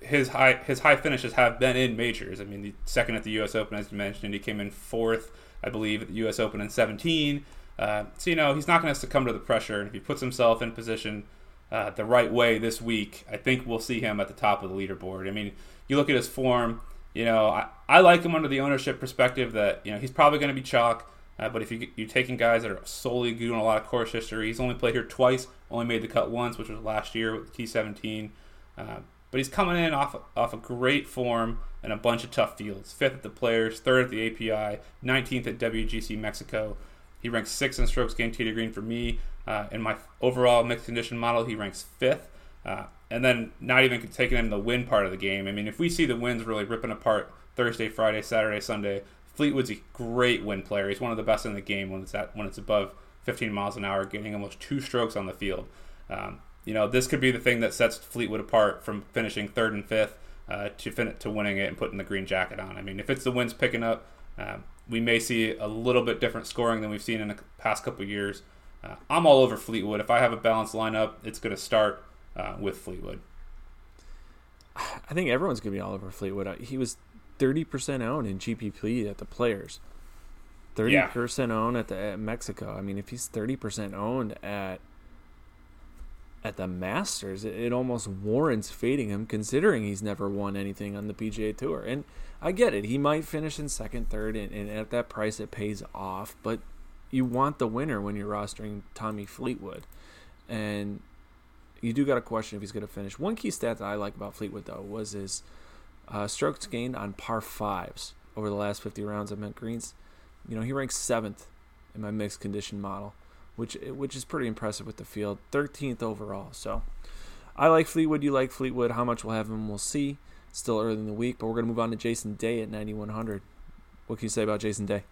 his high his high finishes have been in majors. I mean, the second at the U.S. Open, as you mentioned, he came in fourth, I believe, at the U.S. Open in 17. Uh, so you know he's not going to succumb to the pressure, and if he puts himself in position uh, the right way this week, I think we'll see him at the top of the leaderboard. I mean, you look at his form. You know, I, I like him under the ownership perspective that you know he's probably going to be chalk. Uh, but if you, you're taking guys that are solely doing a lot of course history, he's only played here twice, only made the cut once, which was last year with the T17. Uh, but he's coming in off off a great form and a bunch of tough fields. Fifth at the Players, third at the API, 19th at WGC Mexico. He ranks sixth in strokes gained tee to green for me. Uh, in my overall mixed condition model, he ranks fifth. Uh, and then not even taking in the win part of the game. I mean, if we see the wins really ripping apart Thursday, Friday, Saturday, Sunday, Fleetwood's a great win player. He's one of the best in the game when it's at when it's above 15 miles an hour, getting almost two strokes on the field. Um, you know, this could be the thing that sets Fleetwood apart from finishing third and fifth uh, to fin- to winning it and putting the green jacket on. I mean, if it's the wins picking up, um, we may see a little bit different scoring than we've seen in the past couple years. Uh, I'm all over Fleetwood. If I have a balanced lineup, it's going to start uh, with Fleetwood. I think everyone's going to be all over Fleetwood. He was 30% owned in GPP at the players. 30% yeah. owned at the at Mexico. I mean, if he's 30% owned at at the Masters, it, it, almost warrants fading him considering he's never won anything on the PGA Tour. And I get it. He might finish in second, third, and, and at that price it pays off, but you want the winner when you're rostering Tommy Fleetwood. And you do got to question if he's going to finish. One key stat that I like about Fleetwood, though, was his uh, strokes gained on par fives over the last 50 rounds of bent greens. You know, he ranks seventh in my mixed condition model, which which is pretty impressive with the field. 13th overall. So I like Fleetwood. You like Fleetwood. How much we'll have him, we'll see. Still early in the week, but we're going to move on to Jason Day at 9100. What can you say about Jason Day?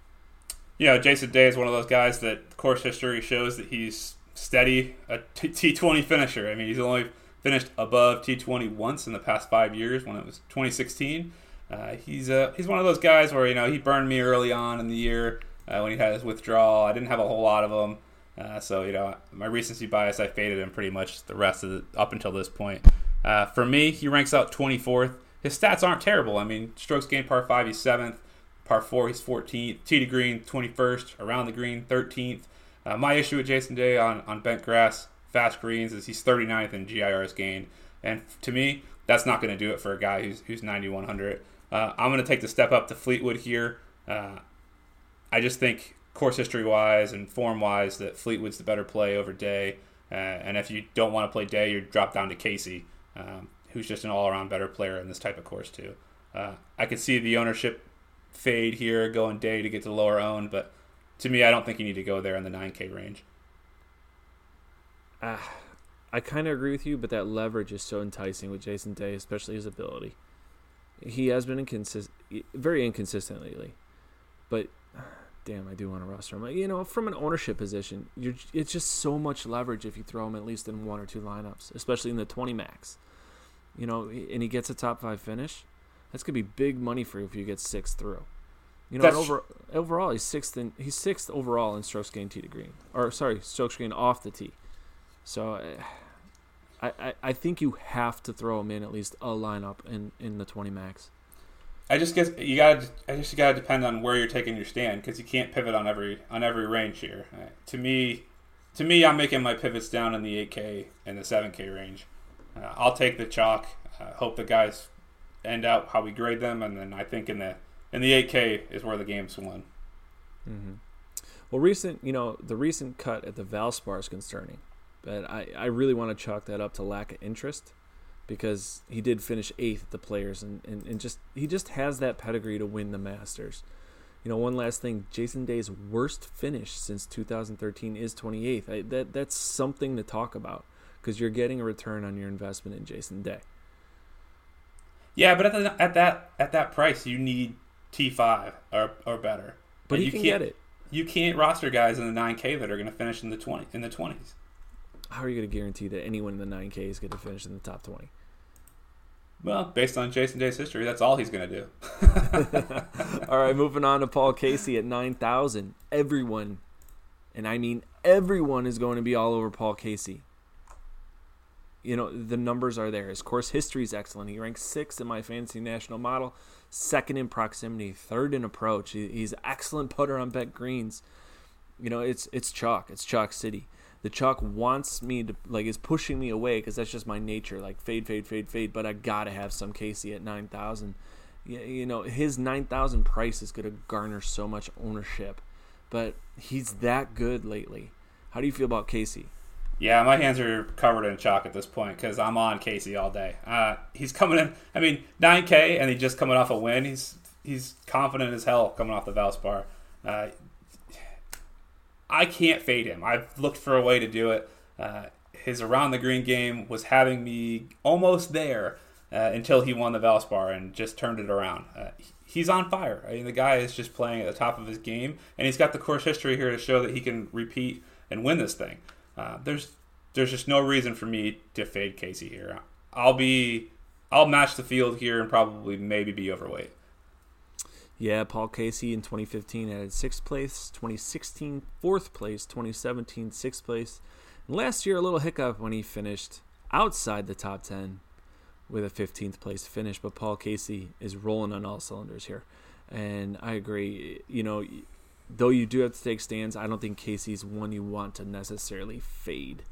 You know, Jason Day is one of those guys that course history shows that he's steady, a T20 finisher. I mean, he's only finished above T20 once in the past five years when it was 2016. Uh, he's uh, he's one of those guys where you know he burned me early on in the year uh, when he had his withdrawal. I didn't have a whole lot of them, uh, so you know my recency bias I faded him pretty much the rest of the, up until this point. Uh, for me, he ranks out 24th. His stats aren't terrible. I mean, strokes gained par five, he's seventh. Par four, he's 14th. Tee to green, 21st. Around the green, 13th. Uh, my issue with Jason Day on on bent grass fast greens is he's 39th in GIRs gained. And to me, that's not going to do it for a guy who's, who's 9,100. Uh, I'm going to take the step up to Fleetwood here. Uh, I just think course history wise and form wise that Fleetwood's the better play over Day. Uh, and if you don't want to play Day, you drop down to Casey, um, who's just an all around better player in this type of course too. Uh, I could see the ownership fade here, going Day to get to lower owned, but to me, I don't think you need to go there in the 9K range uh, I kind of agree with you, but that leverage is so enticing with Jason Day, especially his ability. He has been inconsistent, very inconsistent lately, but damn, I do want to roster him. You know, from an ownership position, it's just so much leverage if you throw him at least in one or two lineups, especially in the 20 max. You know, and he gets a top five finish. That's gonna be big money for you if you get six through. You know, over, overall he's sixth in he's sixth overall in strokes gained tee to green, or sorry, strokes gained off the tee. So, uh, I, I I think you have to throw him in at least a lineup in in the 20 max. I just guess you got. I just got to depend on where you're taking your stand because you can't pivot on every on every range here. Uh, to me, to me, I'm making my pivots down in the 8K and the 7K range. Uh, I'll take the chalk. Uh, hope the guys end out how we grade them, and then I think in the in the 8K is where the game's won. Mm-hmm. Well, recent, you know, the recent cut at the Valspar is concerning, but I I really want to chalk that up to lack of interest because he did finish eighth at the players and, and, and just he just has that pedigree to win the Masters. You know, one last thing, Jason Day's worst finish since 2013 is 28th. I, that that's something to talk about because you're getting a return on your investment in Jason Day. Yeah, but at, the, at that at that price, you need T5 or, or better. But and he can get it. You can't roster guys in the 9K that are going to finish in the 20 in the 20s. How are you going to guarantee that anyone in the 9K is going to finish in the top 20? Well, based on Jason Day's history, that's all he's going to do. all right, moving on to Paul Casey at 9,000. Everyone, and I mean everyone, is going to be all over Paul Casey. You know, the numbers are there. His course history is excellent. He ranks sixth in my fantasy national model, second in proximity, third in approach. He's excellent putter on bent greens. You know, it's it's chalk. It's chalk city the chalk wants me to like is pushing me away because that's just my nature like fade fade fade fade but i gotta have some casey at 9000 you, you know his 9000 price is gonna garner so much ownership but he's that good lately how do you feel about casey yeah, my hands are covered in chalk at this point because I'm on Casey all day. Uh, he's coming in. I mean, 9K, and he's just coming off a win. He's he's confident as hell coming off the Valspar. Uh, I can't fade him. I've looked for a way to do it. Uh, his around the green game was having me almost there uh, until he won the Valspar and just turned it around. Uh, he's on fire. I mean, the guy is just playing at the top of his game, and he's got the course history here to show that he can repeat and win this thing. Uh, there's there's just no reason for me to fade Casey here. I'll be I'll match the field here and probably maybe be overweight. Yeah, Paul Casey in 2015 had sixth place, 2016 fourth place, 2017 sixth place. And last year, a little hiccup when he finished outside the top 10 with a 15th place finish. But Paul Casey is rolling on all cylinders here. And I agree. You know, though you do have to take stands, I don't think Casey's one you want to necessarily fade.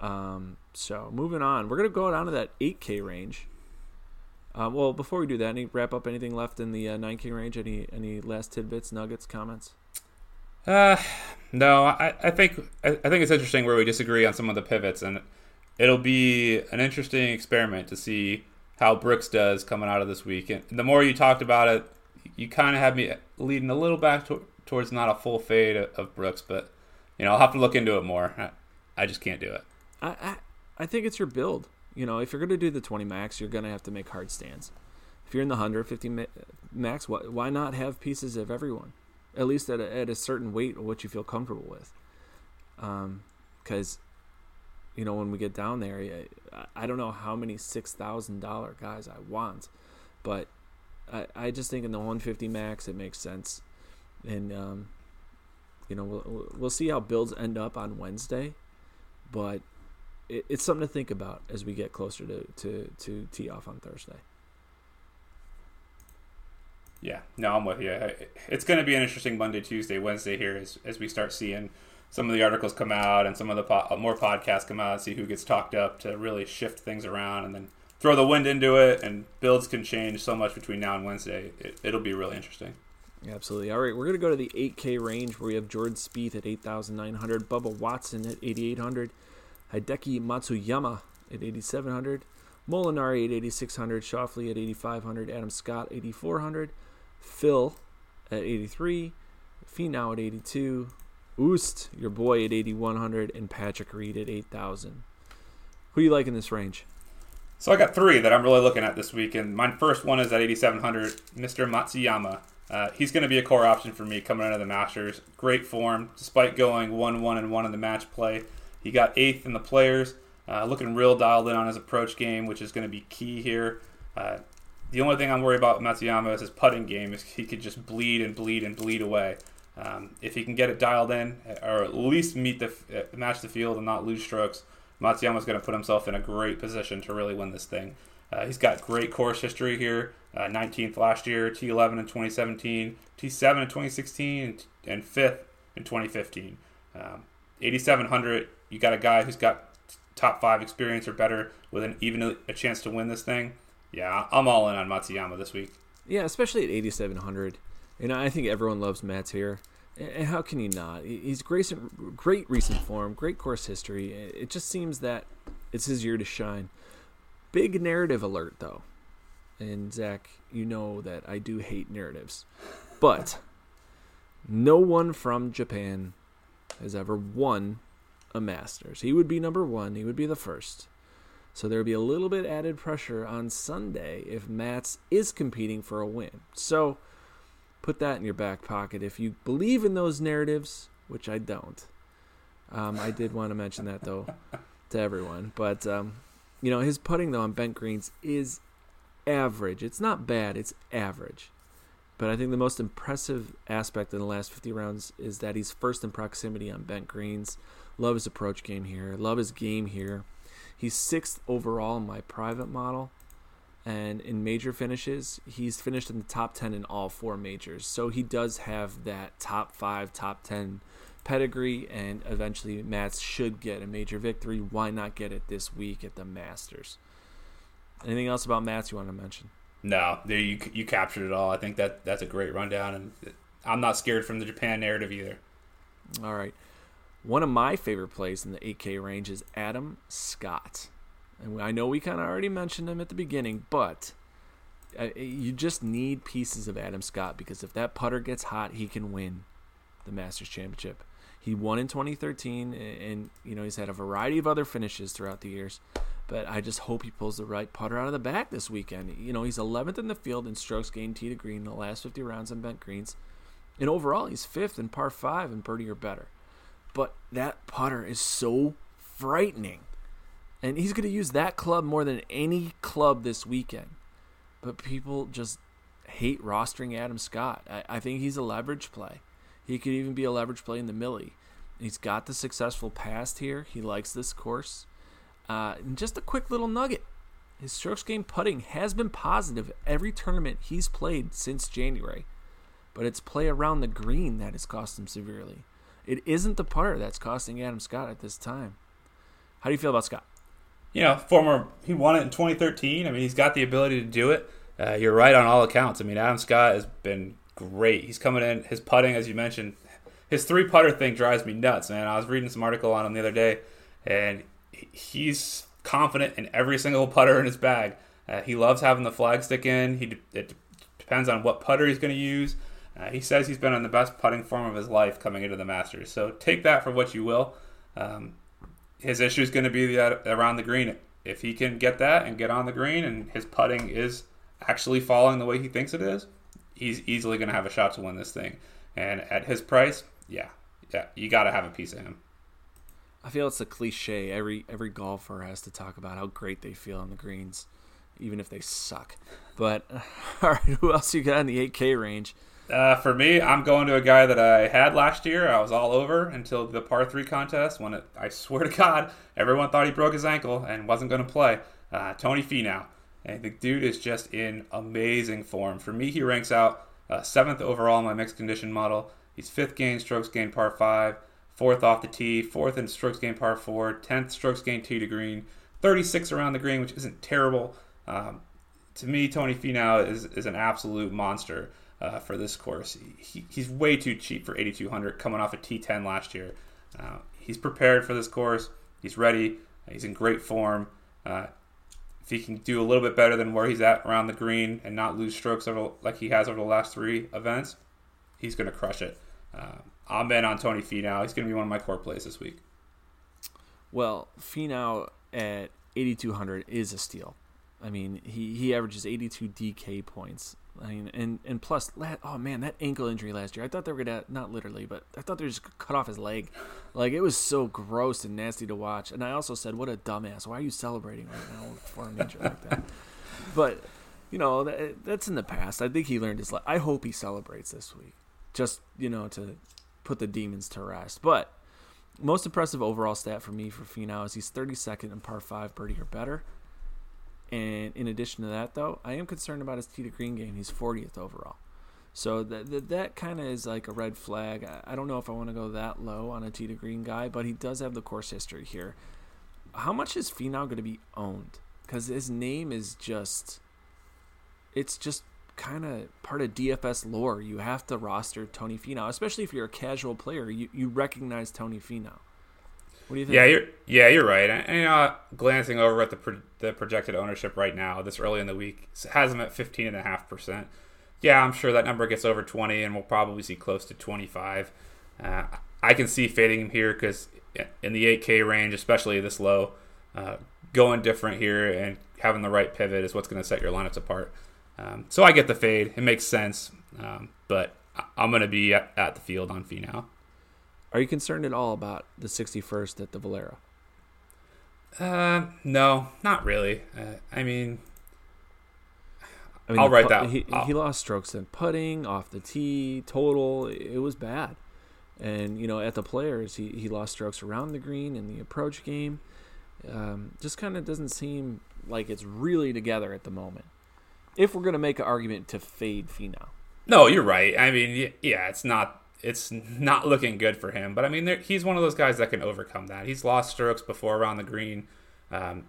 Um, so moving on, we're gonna go down to that 8K range. Uh, well, before we do that, any wrap up anything left in the uh, 9K range? Any any last tidbits, nuggets, comments? Uh, no. I, I think I, I think it's interesting where we disagree on some of the pivots, and it'll be an interesting experiment to see how Brooks does coming out of this week. And the more you talked about it, you kind of have me leading a little back to, towards not a full fade of, of, Brooks, but you know I'll have to look into it more. I, I just can't do it. I, I I think it's your build. You know, if you're going to do the 20 max, you're going to have to make hard stands. If you're in the 150 max, why not have pieces of everyone? At least at a, at a certain weight, what you feel comfortable with. Because, um, you know, when we get down there, I, I don't know how many $6,000 guys I want, but I, I just think in the 150 max, it makes sense. And, um, you know, we'll, we'll see how builds end up on Wednesday, but it, it's something to think about as we get closer to, to, to tee off on Thursday. Yeah, no, I'm with you. It's going to be an interesting Monday, Tuesday, Wednesday here as, as we start seeing some of the articles come out and some of the po- more podcasts come out see who gets talked up to really shift things around and then throw the wind into it. And builds can change so much between now and Wednesday. It, it'll be really interesting. Absolutely. All right, we're going to go to the 8K range where we have Jordan Spieth at 8,900, Bubba Watson at 8,800. Hideki Matsuyama at 8,700. Molinari at 8,600. Schauffele at 8,500. Adam Scott 8,400. Phil at 83. Finau at 82. Oost, your boy at 8,100. And Patrick Reed at 8,000. Who you like in this range? So I got three that I'm really looking at this week, and my first one is at 8,700, Mr. Matsuyama. Uh, he's going to be a core option for me coming out of the Masters. Great form, despite going 1 1 and 1 in the match play. He got eighth in the players, uh, looking real dialed in on his approach game, which is going to be key here. Uh, the only thing I'm worried about with Matsuyama is his putting game. Is he could just bleed and bleed and bleed away. Um, if he can get it dialed in, or at least meet the uh, match the field and not lose strokes, Matsuyama's going to put himself in a great position to really win this thing. Uh, he's got great course history here. Uh, 19th last year, T11 in 2017, T7 in 2016, and, 5th in 2015. Um, 8,700. You got a guy who's got top five experience or better with an even a chance to win this thing. Yeah, I'm all in on Matsuyama this week. Yeah, especially at 8,700. And I think everyone loves Mats here. And how can you not? He's great, great recent form, great course history. It just seems that it's his year to shine. Big narrative alert, though. And Zac, you know that I do hate narratives. But no one from Japan has ever won a Masters. He would be number one, he would be the first. So there would be a little bit added pressure on Sunday if Mats is competing for a win. So put that in your back pocket. If you believe in those narratives, which I don't, um, I did want to mention that though to everyone. But um, you know, his putting though on bent greens is average. It's not bad. It's average. But I think the most impressive aspect in the last 50 rounds is that he's first in proximity on bent greens. Love his approach game here. Love his game here. He's sixth overall in my private model. And in major finishes, he's finished in the top 10 in all four majors. So he does have that top five, top 10 pedigree. And eventually, Mats should get a major victory. Why not get it this week at the Masters? Anything else about Mats you want to mention? No, there you you captured it all. I think that that's a great rundown, and I'm not scared from the Japan narrative either. All right, one of my favorite plays in the 8K range is Adam Scott, and I know we kind of already mentioned him at the beginning, but uh, you just need pieces of Adam Scott because if that putter gets hot, he can win the Masters Championship. He won in 2013, and you know he's had a variety of other finishes throughout the years. But I just hope he pulls the right putter out of the bag this weekend. You know, he's 11th in the field in strokes gained tee to green in the last 50 rounds on bent greens. And overall, he's fifth in par 5 and birdie or better. But that putter is so frightening. And he's going to use that club more than any club this weekend. But people just hate rostering Adam Scott. I, I think he's a leverage play. He could even be a leverage play in the Millie. He's got the successful past here. He likes this course. Uh, and just a quick little nugget. His strokes gained putting has been positive every tournament he's played since January, but it's play around the green that has cost him severely. It isn't the putter that's costing Adam Scott at this time. How do you feel about Scott? You know, former he won it in 2013. I mean, he's got the ability to do it. Uh, you're right on all accounts. I mean, Adam Scott has been great. He's coming in. His putting, as you mentioned, his three putter thing drives me nuts, man. I was reading some article on him the other day, and he's confident in every single putter in his bag. Uh, he loves having the flag stick in. He it depends on what putter he's going to use. Uh, he says he's been in the best putting form of his life coming into the Masters. So take that for what you will. Um, his issue is going to be that uh, around the green. If he can get that and get on the green, and his putting is actually falling the way he thinks it is, he's easily going to have a shot to win this thing. And at his price, yeah, yeah, you got to have a piece of him. I feel it's a cliche. Every every golfer has to talk about how great they feel on the greens, even if they suck. But all right, who else you got in the 8K range? Uh, for me, I'm going to a guy that I had last year. I was all over until the par three contest when it, I swear to God, everyone thought he broke his ankle and wasn't going to play. Uh, Tony Finau. And the dude is just in amazing form. For me, he ranks out uh, seventh overall in my mixed condition model. He's fifth gain strokes gained par five fourth off the tee, fourth in strokes gained par four, tenth strokes gained tee to green, 36 around the green, which isn't terrible. Um, to me, Tony Finau is, is an absolute monster uh, for this course. He, he's way too cheap for 8,200 coming off a T10 last year. Uh, he's prepared for this course. He's ready. He's in great form. Uh, if he can do a little bit better than where he's at around the green and not lose strokes over, like he has over the last three events, he's going to crush it. Um, I'm in on Tony Finau. He's going to be one of my core plays this week. Well, Finau at 8,200 is a steal. I mean, he, he averages 82 DK points I mean, and and plus, oh man, that ankle injury last year. I thought they were gonna not literally, but I thought they were just cut off his leg. Like it was so gross and nasty to watch. And I also said, what a dumbass. Why are you celebrating right now for an injury like that? But you know, that, that's in the past. I think he learned his. Le- I hope he celebrates this week, just you know, to put the demons to rest. But most impressive overall stat for me for Finau is he's 32nd in par five birdie or better. And in addition to that, though, I am concerned about his tee to green game. He's 40th overall. So that that, that kind of is like a red flag. I, I don't know if I want to go that low on a tee to green guy, but he does have the course history here. How much is Finau going to be owned? Because his name is just, it's just kind of part of DFS lore. You have to roster Tony Finau, especially if you're a casual player. You you recognize Tony Finau. What do you think? Yeah, you're yeah you're right. And, uh, glancing over at the pro- the projected ownership right now, this early in the week has him at fifteen and a half percent. Yeah, I'm sure that number gets over twenty, and we'll probably see close to twenty five. Uh, I can see fading him here because in the 8K range, especially this low, uh, going different here and having the right pivot is what's going to set your lineups apart. Um, so I get the fade; it makes sense. Um, but I'm going to be at, at the field on Finau. Are you concerned at all about the 61st at the Valero? Uh, no, not really. Uh, I mean, I mean, I'll write that. He, he, lost strokes in putting, off the tee, total. It was bad. And, you know, at the players, he, he lost strokes around the green in the approach game. Um, just kind of doesn't seem like it's really together at the moment. If we're going to make an argument to fade Finau. No, you're right. I mean, yeah, it's not it's not looking good for him. But I mean, he's one of those guys that can overcome that. He's lost strokes before around the green. Um,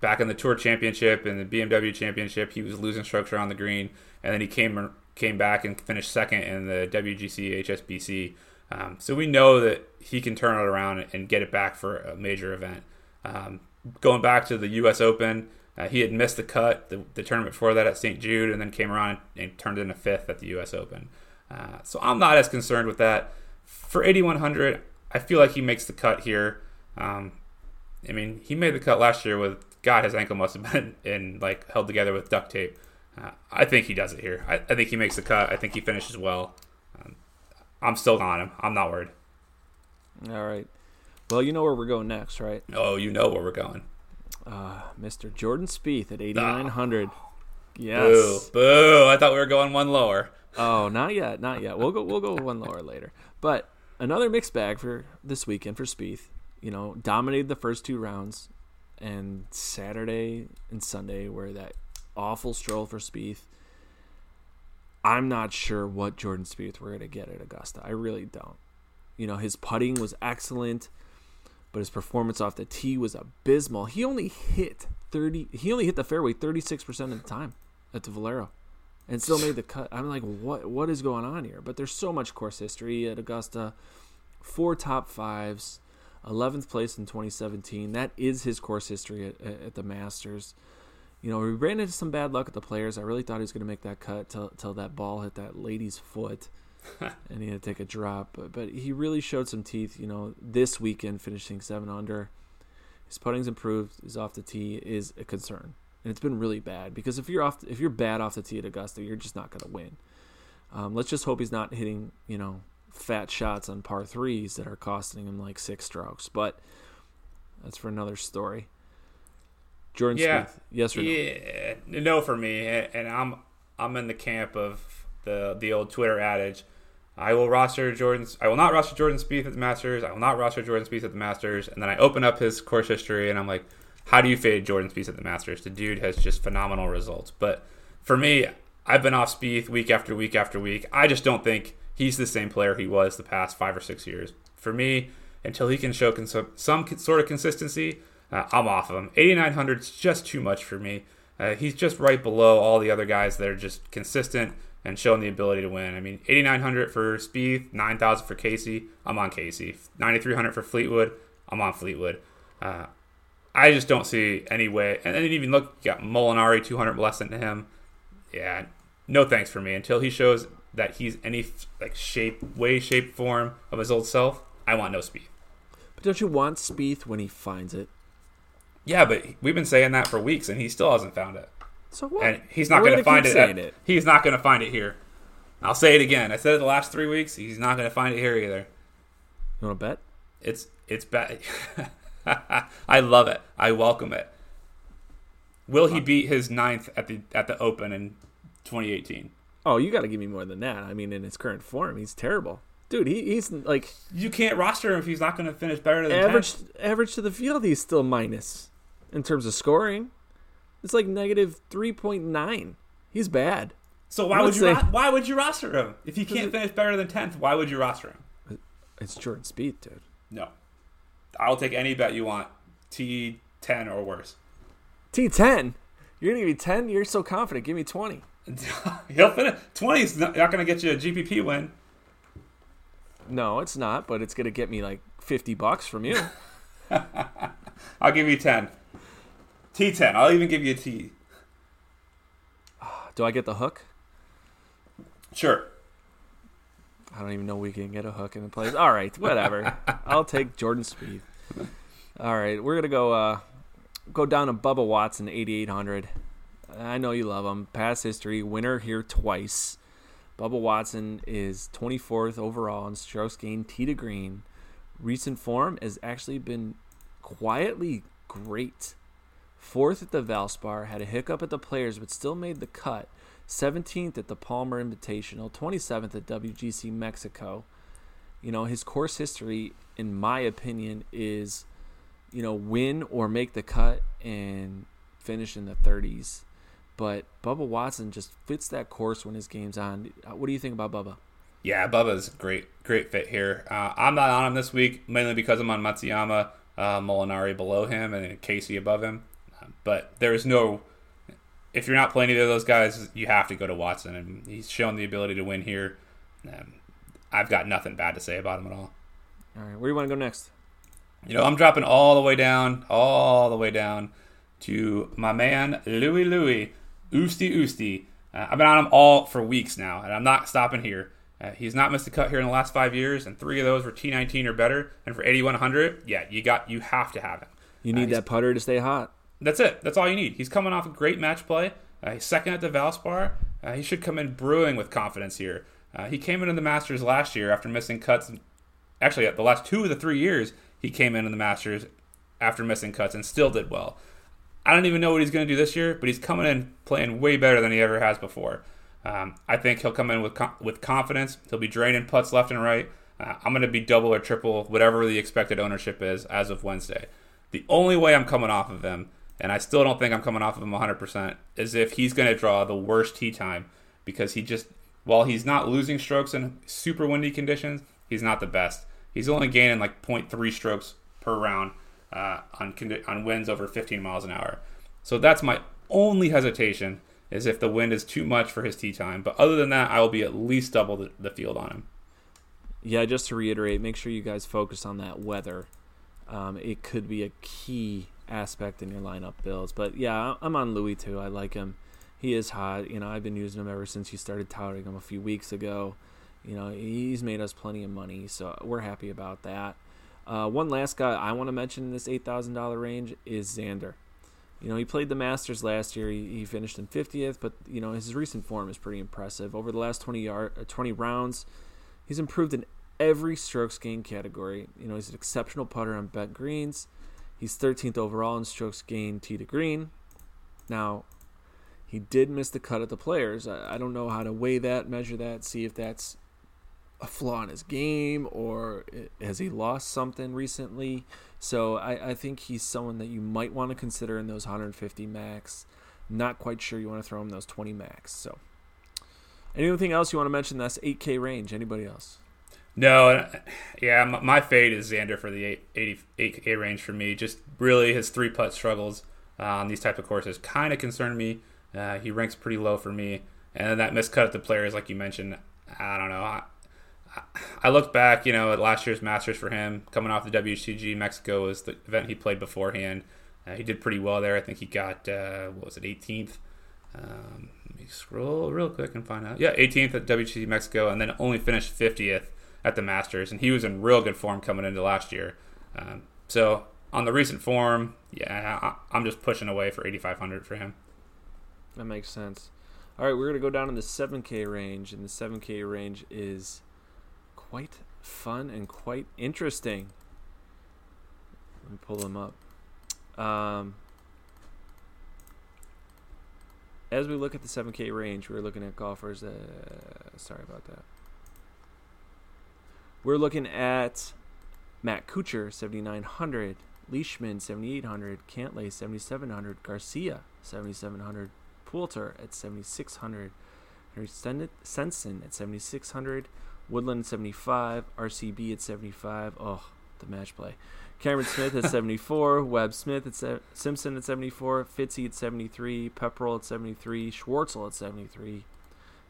back in the Tour Championship and the BMW Championship, he was losing strokes around the green, and then he came came back and finished second in the WGC HSBC. Um, so we know that he can turn it around and get it back for a major event. Um, going back to the U.S. Open, uh, he had missed the cut the, the tournament before that at St. Jude, and then came around and, and turned in a fifth at the U.S. Open. Uh, so I'm not as concerned with that. For 8100, I feel like he makes the cut here. Um, I mean, he made the cut last year with God. His ankle must have been in like held together with duct tape. Uh, I think he does it here. I, I, think he makes the cut. I think he finishes well. Um, I'm still on him. I'm not worried. All right. Well, you know where we're going next, right? Oh, you know where we're going. Uh, Mr. Jordan Spieth at 8900. Oh. Yes. Boo. Boo. I thought we were going one lower. Oh, not yet, not yet. We'll go. We'll go one lower later. But another mixed bag for this weekend for Spieth. You know, dominated the first two rounds, and Saturday and Sunday were that awful stroll for Spieth. I'm not sure what Jordan Spieth we're gonna get at Augusta. I really don't. You know, his putting was excellent, but his performance off the tee was abysmal. He only hit thirty. He only hit the fairway thirty six percent of the time at the Valero and still made the cut. I'm like, what what is going on here? But there's so much course history at Augusta. Four top fives, 11th place in 2017. That is his course history at, at the Masters. You know, we ran into some bad luck at the players. I really thought he was going to make that cut till, till that ball hit that lady's foot and he had to take a drop. But, but he really showed some teeth, you know, this weekend finishing 7 under. His putting's improved. His off the tee is a concern and it's been really bad because if you're off if you're bad off the tee at Augusta, you're just not going to win. Um, let's just hope he's not hitting you know fat shots on par threes that are costing him like six strokes, but that's for another story. Jordan yeah, Spieth, yes or no? Yeah, no for me, and I'm I'm in the camp of the the old Twitter adage. I will roster Jordan's. I will not roster Jordan Spieth at the Masters. I will not roster Jordan Spieth at the Masters. And then I open up his course history, and I'm like, how do you fade Jordan Spieth at the Masters? The dude has just phenomenal results. But for me, I've been off Spieth week after week after week. I just don't think he's the same player he was the past five or six years. For me, until he can show cons- some sort of consistency, uh, I'm off of him. 8,900 is just too much for me. Uh, he's just right below all the other guys that are just consistent and showing the ability to win. I mean, 8,900 for Spieth, 9,000 for Casey. I'm on Casey. 9,300 for Fleetwood. I'm on Fleetwood. Uh, I just don't see any way. And then even look, you got Molinari 200 less than him. Yeah, no thanks for me until he shows that he's any like shape, way, shape, form of his old self. I want no Spieth. But don't you want Spieth when he finds it? Yeah, but we've been saying that for weeks, and he still hasn't found it. So what? and he's not going to find it, at- it. He's not going to find it here. I'll say it again. I said it the last three weeks. He's not going to find it here either. You want to bet? It's it's bad. I love it. I welcome it. Will he beat his ninth at the at the Open in 2018? Oh, you got to give me more than that. I mean, in his current form, he's terrible, dude. He, he's like You can't roster him if he's not going to finish better than average 10th. average to the field. He's still minus in terms of scoring. It's like negative three point nine. He's bad. So why would you say- ro- why would you roster him if he can't finish better than 10th? Why would you roster him? It's Jordan Spieth, dude. No, I'll take any bet you want. T 10 or worse. T ten. You're gonna give me ten. You're so confident. Give me twenty. He'll finish. 20 is not, not going to get you a GPP win. No, it's not. But it's gonna get me like fifty bucks from you. I'll give you 10. T10. I'll even give you a T. Do I get the hook? Sure. I don't even know we can get a hook in the place. All right, whatever. I'll take Jordan Spieth. All right, we're gonna go uh, go down to Bubba Watson, 8800. I know you love him. Past history, winner here twice. Bubba Watson is 24th overall in strokes gained tee to green. Recent form has actually been quietly great. Fourth at the Valspar, had a hiccup at the Players, but still made the cut. 17th at the Palmer Invitational, 27th at WGC Mexico. You know, his course history, in my opinion, is, you know, win or make the cut and finish in the 30s. But Bubba Watson just fits that course when his game's on. What do you think about Bubba? Yeah, Bubba's great, great fit here. Uh, I'm not on him this week mainly because I'm on Matsuyama, uh, Molinari below him, and Casey above him. Uh, but there is no, if you're not playing either of those guys, you have to go to Watson, and he's shown the ability to win here. Um, I've got nothing bad to say about him at all. All right, where do you want to go next? You know, I'm dropping all the way down, all the way down to my man Louis Louis Usti Usti. Uh, I've been on him all for weeks now, and I'm not stopping here. Uh, he's not missed a cut here in the last five years, and three of those were T19 or better. And for 8100, yeah, you got you have to have him. You Uh, need he's- that putter to stay hot. That's it. That's all you need. He's coming off a great match play. Uh, he's second at the Valspar. Uh, he should come in brewing with confidence here. Uh, he came into the Masters last year after missing cuts. Actually, the last two of the three years, he came into the Masters after missing cuts and still did well. I don't even know what he's going to do this year, but he's coming in playing way better than he ever has before. Um, I think he'll come in with com- with confidence. He'll be draining putts left and right. Uh, I'm going to be double or triple whatever the expected ownership is as of Wednesday. The only way I'm coming off of him, and I still don't think I'm coming off of him 100%, is if he's going to draw the worst tee time because he just, while he's not losing strokes in super windy conditions, he's not the best. He's only gaining like 0.3 strokes per round uh, on on winds over 15 miles an hour. So that's my only hesitation is if the wind is too much for his tee time. But other than that, I will be at least double the, the field on him. Yeah, just to reiterate, make sure you guys focus on that weather. Um, it could be a key aspect in your lineup builds. But yeah, I'm on Louis too. I like him. He is hot. You know, I've been using him ever since you started touting him a few weeks ago. You know, he's made us plenty of money, so we're happy about that. Uh, one last guy I want to mention in this eight thousand dollar range is Xander. You know, he played the Masters last year. He, he finished in 50th, but you know his recent form is pretty impressive. Over the last 20 yard, uh, 20 rounds, he's improved in every strokes gained category. You know, he's an exceptional putter on bent greens. He's 13th overall in strokes gained tee to green. Now, he did miss the cut at the Players. I, I don't know how to weigh that, measure that, see if that's a flaw in his game or has he lost something recently. So I, I think he's someone that you might want to consider in those 150 max. Not quite sure you want to throw him those 20 max. So anything else you want to mention? That's 8K range. Anybody else? No, yeah, my, fade is Xander for the 8, 80, 8K range for me. Just really his three putt struggles uh, on these type of courses kind of concern me. Uh, he ranks pretty low for me, and then that miscut at the players, like you mentioned, I don't know. I, I look back, you know, at last year's Masters for him, coming off the WCG Mexico was the event he played beforehand. Uh, he did pretty well there. I think he got uh, what was it, 18th. Um, let me scroll real quick and find out. Yeah, 18th at WCG Mexico, and then only finished 50th at the Masters, and he was in real good form coming into last year. Um, so on the recent form, yeah, I, I'm just pushing away for 8,500 for him. That makes sense. All right, we're to go down in the 7K range, and the 7K range is quite fun and quite interesting. Let me pull them up. Um, as we look at the 7K range, we're looking at golfers. Uh, sorry about that. We're looking at Matt Kuchar, 7,900. Leishman, 7,800. Cantlay, 7,700. Garcia, 7,700. Poulter at 7,600. Henrik Stenson at 7,600. Woodland 75. RCB at 75. Oh, the match play. Cameron Smith at 74, Webb Smith at se- Simpson at 74, Fitzy at 73, Pepperell at 73, Schwartzel at 73,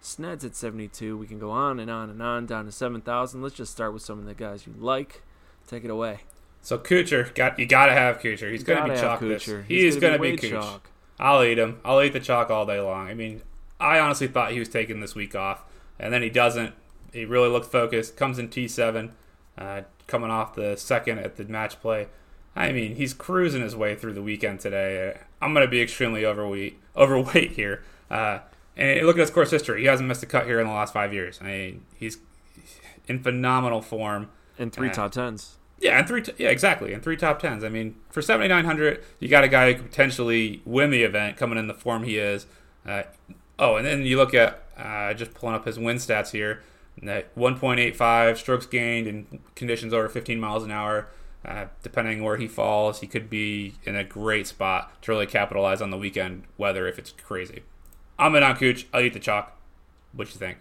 Sneds at 72. We can go on and on and on down to 7,000. Let's just start with some of the guys you like. Take it away. So Kuchar, got you got to have Kuchar. He's going to be chalk this. He's, going to be, be chalk. I'll eat him. I'll eat the chalk all day long. I mean, I honestly thought he was taking this week off, and then he doesn't. He really looked focused. Comes in T7. Uh, coming off the second at the match play. I mean, he's cruising his way through the weekend today. I'm going to be extremely overweight, overweight here. Uh, and look at his course history. He hasn't missed a cut here in the last five years. I mean, he's in phenomenal form. In three uh, top tens. Yeah, and three. T- yeah, exactly. And three top tens. I mean, for 7,900, you got a guy who could potentially win the event coming in the form he is. Uh, oh, and then you look at uh, just pulling up his win stats here. That 1.85 strokes gained in conditions over 15 miles an hour. Uh, depending where he falls, he could be in a great spot to really capitalize on the weekend weather if it's crazy. I'm in on Cooch. I'll eat the chalk. What you think?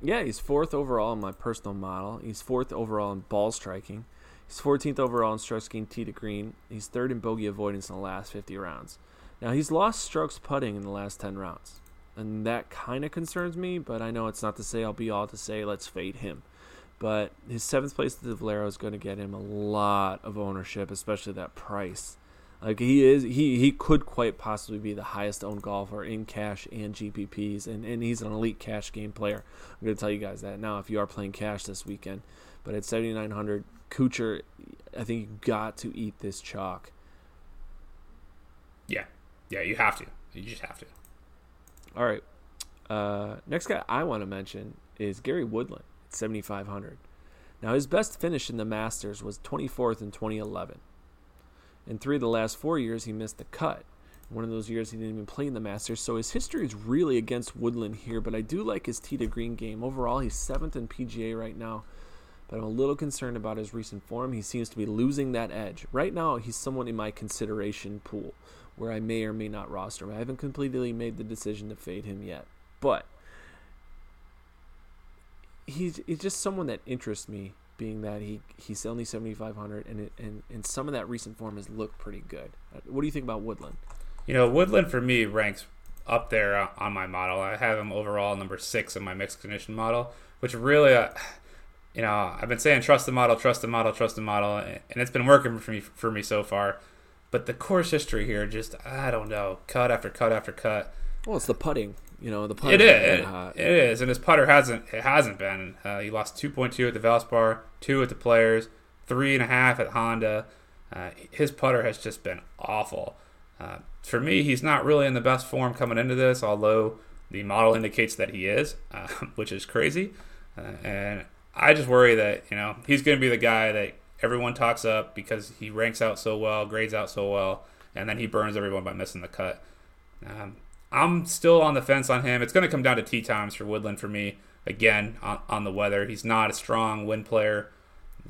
Yeah, he's fourth overall in my personal model. He's fourth overall in ball striking. He's 14th overall in strokes gained tee to green. He's third in bogey avoidance in the last 50 rounds. Now he's lost strokes putting in the last 10 rounds and that kind of concerns me. But I know it's not to say I'll be all to say let's fade him. But his seventh place at the Valero is going to get him a lot of ownership, especially that price. Like he is, he he could quite possibly be the highest owned golfer in cash and GPPs, and, and he's an elite cash game player. I'm going to tell you guys that now. If you are playing cash this weekend, but at 7,900, Kuchar, I think you got to eat this chalk. Yeah, yeah, you have to. You just have to. All right. Uh, next guy I want to mention is Gary Woodland, at 7,500. Now, his best finish in the Masters was 24th in 2011. In three of the last four years, he missed the cut. One of those years, he didn't even play in the Masters, so his history is really against Woodland here. But I do like his tee to green game. Overall, he's seventh in PGA right now, but I'm a little concerned about his recent form. He seems to be losing that edge. Right now, he's someone in my consideration pool where I may or may not roster him. I haven't completely made the decision to fade him yet, but he's, he's just someone that interests me, being that he he's only 7,500, and it, and and some of that recent form has looked pretty good. What do you think about Woodland? You know, Woodland for me ranks up there on my model. I have him overall number six in my mixed condition model, which really. Uh, you know, I've been saying trust the model, trust the model, trust the model, and it's been working for me for me so far. But the course history here, just I don't know, cut after cut after cut. Well, it's the putting. You know, the putter. It is. It, it is, and his putter hasn't. It hasn't been. Uh, he lost 2.2 at the Valspar, two at the Players, three and a half at Honda. Uh, his putter has just been awful. Uh, for me, he's not really in the best form coming into this, although the model indicates that he is, uh, which is crazy. Uh, and I just worry that you know he's going to be the guy that everyone talks up because he ranks out so well, grades out so well, and then he burns everyone by missing the cut. Um, I'm still on the fence on him. It's going to come down to tee times for Woodland for me again on, on the weather. He's not a strong wind player.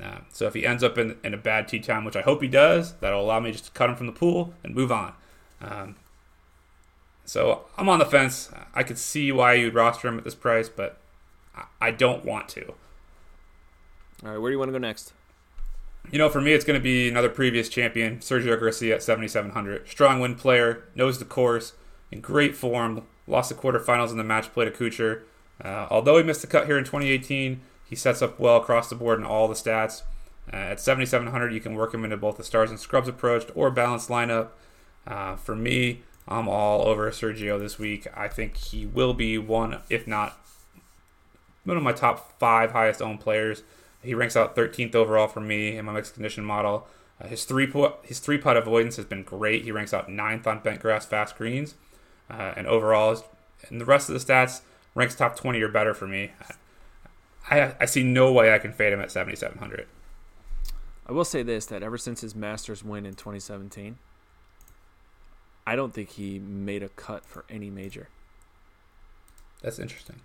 Uh, so if he ends up in, in a bad tee time, which I hope he does, that'll allow me just to cut him from the pool and move on. Um, so I'm on the fence. I could see why you'd roster him at this price, but I, I don't want to. All right, where do you want to go next? You know, for me, it's going to be another previous champion, Sergio Garcia at 7,700. Strong wind player, knows the course, in great form. Lost the quarterfinals in the match play to Kuchar. Uh, although he missed the cut here in 2018, he sets up well across the board in all the stats. Uh, at 7,700, you can work him into both the stars and scrubs approach or balanced lineup. Uh, for me, I'm all over Sergio this week. I think he will be one, if not one of my top five highest owned players. He ranks out 13th overall for me in my mixed condition model. Uh, his three his three putt avoidance has been great. He ranks out ninth on bent grass fast greens. Uh, and overall, and the rest of the stats ranks top 20 or better for me. I, I see no way I can fade him at 7,700. I will say this: that ever since his Masters win in 2017, I don't think he made a cut for any major. That's interesting.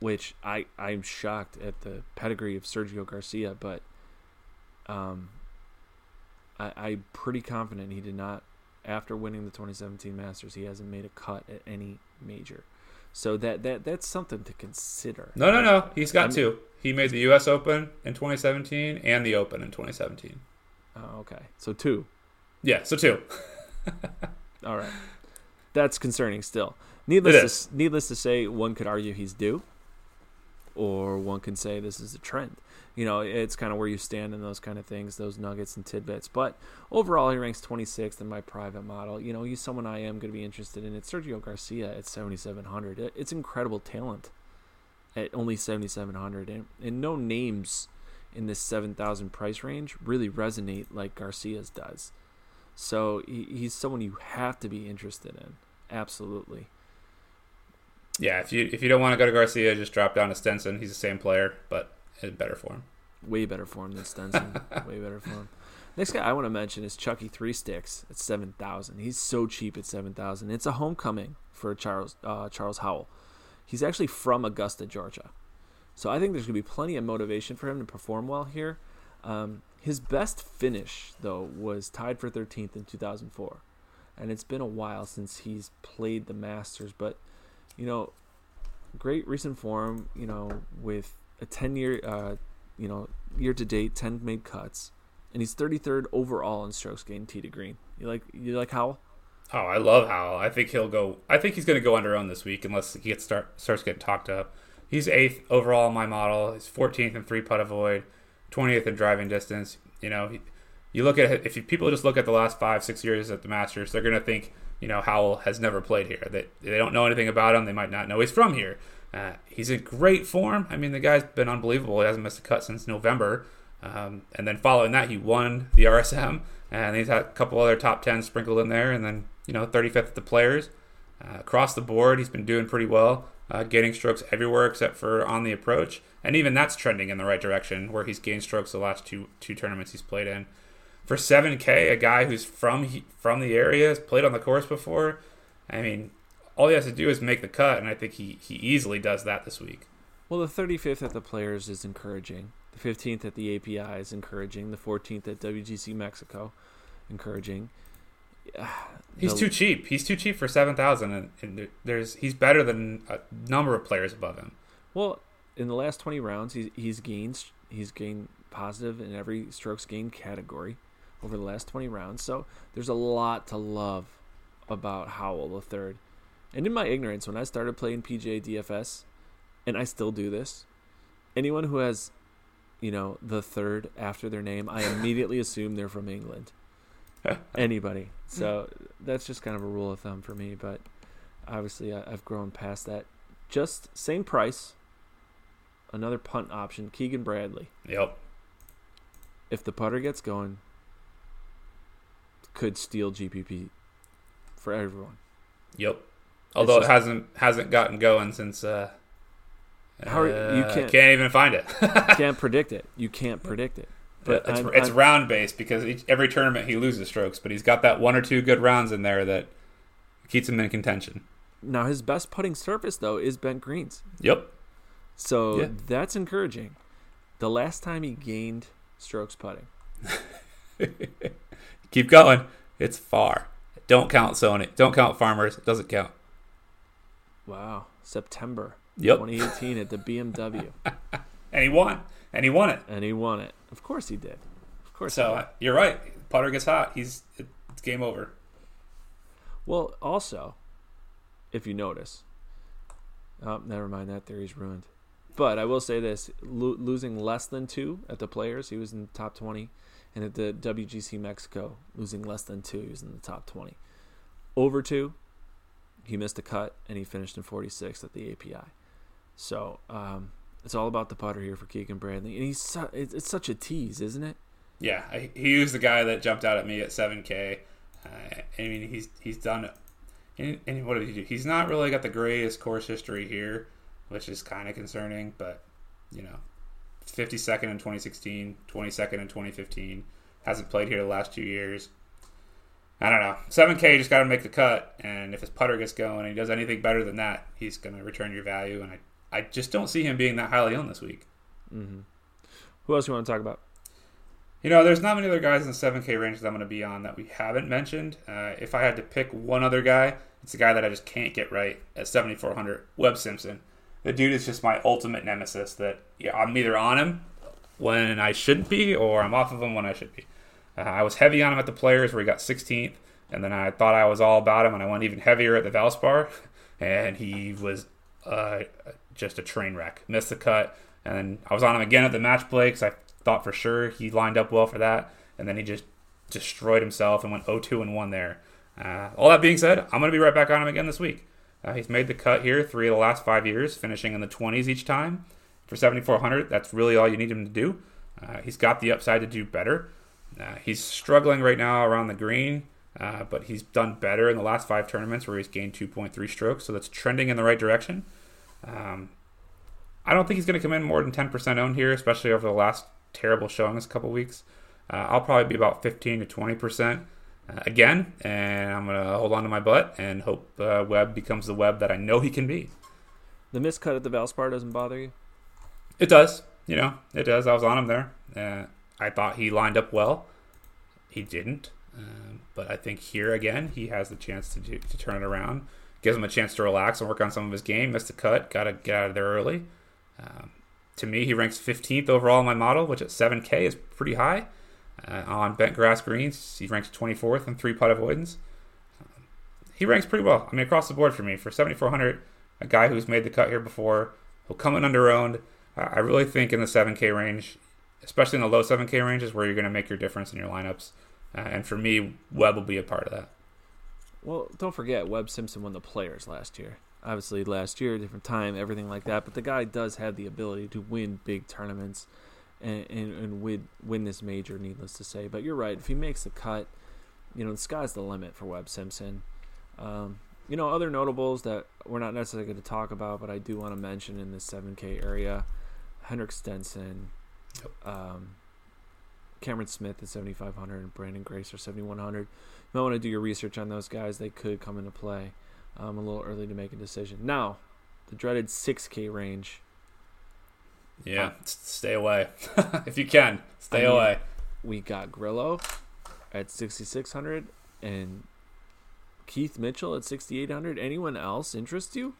Which I I'm shocked at the pedigree of Sergio Garcia, but um, I, I'm pretty confident he did not. After winning the 2017 Masters, he hasn't made a cut at any major. So that that that's something to consider. No, no, no. He's got I'm, two. He made the U.S. Open in 2017 and the Open in 2017. Oh, okay. So two. Yeah, so two. All right. That's concerning still. Needless to, needless to say, one could argue he's due, or one can say this is a trend. You know, it's kind of where you stand in those kind of things, those nuggets and tidbits. But overall, he ranks 26th in my private model. You know, he's someone I am going to be interested in. It's Sergio Garcia at 7,700. It's incredible talent at only 7,700, and, and no names in this 7,000 price range really resonate like Garcia's does. So he, he's someone you have to be interested in. Absolutely. Yeah, if you if you don't want to go to Garcia, just drop down to Stenson. He's the same player, but in better form. Way better form than Stenson. Way better form. Next guy I want to mention is Chucky Three Sticks at seven thousand. He's so cheap at seven thousand. It's a homecoming for Charles uh, Charles Howell. He's actually from Augusta, Georgia, so I think there's gonna be plenty of motivation for him to perform well here. Um, his best finish, though, was tied for 13th in 2004. And it's been a while since he's played the Masters, but, you know, great recent form, you know, with a 10 year, uh, you know, year to date, 10 made cuts. And he's 33rd overall in strokes gained tee to green. You like you like Howell? Oh, I love Howell. I think he'll go. I think he's going to go under own this week unless he gets start starts getting talked up. He's eighth overall in my model. He's 14th in three putt avoid. 20th in driving distance. You know, you look at if you, people just look at the last five, six years at the Masters, they're going to think, you know, Howell has never played here. That they, they don't know anything about him. They might not know he's from here. Uh, he's in great form. I mean, the guy's been unbelievable. He hasn't missed a cut since November. Um, and then following that, he won the RSM, and he's had a couple other top 10 sprinkled in there, and then, you know, 35th at the Players. Uh, across the board, he's been doing pretty well, uh, getting strokes everywhere except for on the approach and even that's trending in the right direction, where he's gained strokes the last two two tournaments he's played in. For 7K, a guy who's from from the area, has played on the course before. I mean, all he has to do is make the cut, and I think he he easily does that this week. Well, the 35th at the Players is encouraging. The 15th at the API is encouraging. The 14th at WGC Mexico, encouraging. He's the, too cheap. He's too cheap for seven thousand, and, and there's he's better than a number of players above him. Well, in the last 20 rounds, he's, he's gained he's gained positive in every strokes gained category over the last 20 rounds. So there's a lot to love about Howell the third. And in my ignorance, when I started playing PGA DFS, and I still do this, anyone who has, you know, the third after their name, I immediately assume they're from England. Anybody. So that's just kind of a rule of thumb for me. But obviously, I've grown past that. Just same price, another punt option, Keegan Bradley. Yep. If the putter gets going, could steal GPP for everyone. Yep. Although just, it hasn't hasn't gotten going since uh, how are, you uh, can't can't even find it. can't predict it. You can't predict it. But it's, I'm, it's I'm, round based because each, every tournament he loses strokes, but he's got that one or two good rounds in there that keeps him in contention. Now his best putting surface though is bent greens. Yep. So yeah. that's encouraging. The last time he gained strokes putting. Keep going. It's far. Don't count Sony. Don't count Farmers. It doesn't count. Wow. September yep. 2018 at the BMW. and he won. And he won it. And he won it. Of course he did. Of course. So uh, you're right. Putter gets hot. He's it's game over. Well, also, if you notice, oh, never mind. That theory's ruined. But I will say this: lo- losing less than two at the Players, he was in the top twenty, and at the WGC Mexico, losing less than two, he was in the top twenty. Over two, he missed a cut, and he finished in forty sixth at the API. So um, it's all about the putter here for Keegan Bradley, and he's su- it's, it's such a tease, isn't it? Yeah, he was the guy that jumped out at me at 7K. Uh, I mean, he's he's done. And, and what did he do? He's not really got the greatest course history here, which is kind of concerning. But you know, 52nd in 2016, 22nd in 2015. Hasn't played here the last two years. I don't know. 7K just got to make the cut, and if his putter gets going and he does anything better than that, he's going to return your value. And I, I just don't see him being that highly owned this week. Mm-hmm. Who else do you want to talk about? You know, there's not many other guys in the 7K range that I'm going to be on that we haven't mentioned. Uh, if I had to pick one other guy, it's a guy that I just can't get right at 7,400, Webb Simpson. The dude is just my ultimate nemesis. That yeah, I'm either on him when I shouldn't be, or I'm off of him when I should be. Uh, I was heavy on him at the Players where he got 16th, and then I thought I was all about him, and I went even heavier at the Valspar, and he was uh, just a train wreck. Missed the cut, and I was on him again at the match play because I thought for sure he lined up well for that, and then he just destroyed himself and went 0-2 and 1 there. Uh, all that being said, I'm going to be right back on him again this week. Uh, he's made the cut here three of the last five years, finishing in the 20s each time. For 7,400, that's really all you need him to do. Uh, he's got the upside to do better. Uh, he's struggling right now around the green, uh, but he's done better in the last five tournaments where he's gained 2.3 strokes, so that's trending in the right direction. Um, I don't think he's going to come in more than 10% owned here, especially over the last terrible showings a couple weeks. Uh, I'll probably be about 15 to 20% uh, again, and I'm going to hold on to my butt and hope uh, Webb becomes the Webb that I know he can be. The miscut at the Valspar doesn't bother you? It does. You know, it does. I was on him there. I thought he lined up well. He didn't. Um, but I think here again, he has the chance to, to turn it around. Gives him a chance to relax and work on some of his game. Missed a cut. Got to get out of there early. Um, to me, he ranks 15th overall in my model, which at 7K is pretty high. Uh, on bent grass greens, he ranks 24th in three putt avoidance. Um, he ranks pretty well. I mean, across the board for me. For 7,400, a guy who's made the cut here before, who'll come in under owned. I really think in the 7K range, especially in the low 7K ranges where you're going to make your difference in your lineups. Uh, and for me, Webb will be a part of that. Well, don't forget, Webb Simpson won the Players last year. Obviously, last year, different time, everything like that. But the guy does have the ability to win big tournaments and, and, and win, win this major, needless to say. But you're right. If he makes the cut, you know, the sky's the limit for Webb Simpson. Um, you know, other notables that we're not necessarily going to talk about, but I do want to mention in the 7K area Henrik Stenson, um, Cameron Smith at 7,500, and Branden Grace are 7,100. You might want to do your research on those guys. They could come into play um, a little early to make a decision. Now, the dreaded 6K range. Yeah, uh, stay away. if you can, stay I mean, away. We got Grillo at 6,600 and Keith Mitchell at 6,800. Anyone else interest you?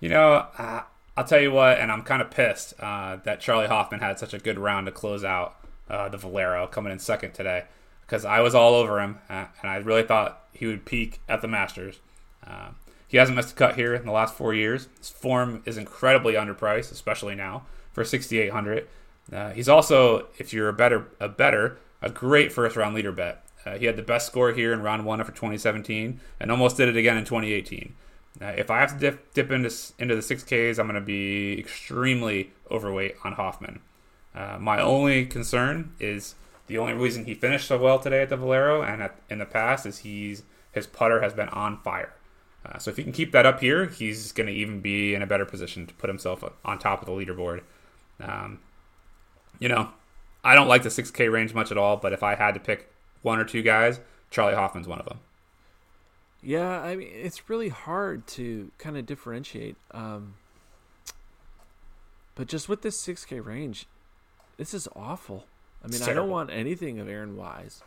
You know, uh, I'll tell you what, and I'm kind of pissed uh, that Charley Hoffman had such a good round to close out uh, the Valero, coming in second today, because I was all over him, uh, and I really thought he would peak at the Masters. Uh, he hasn't missed a cut here in the last four years. His form is incredibly underpriced, especially now for 6,800. Uh, he's also, if you're a better, a better, a great first round leader bet. Uh, he had the best score here in round one for 2017, and almost did it again in 2018. If I have to dip, dip into into the six Ks, I'm going to be extremely overweight on Hoffman. Uh, my only concern is the only reason he finished so well today at the Valero and at, in the past is he's his putter has been on fire. Uh, so if he can keep that up here, he's going to even be in a better position to put himself on top of the leaderboard. Um, you know, I don't like the 6K range much at all, but if I had to pick one or two guys, Charley Hoffman's one of them. Yeah, I mean it's really hard to kind of differentiate. Um, but just with this 6K range, this is awful. I mean, I don't want anything of Aaron Wise.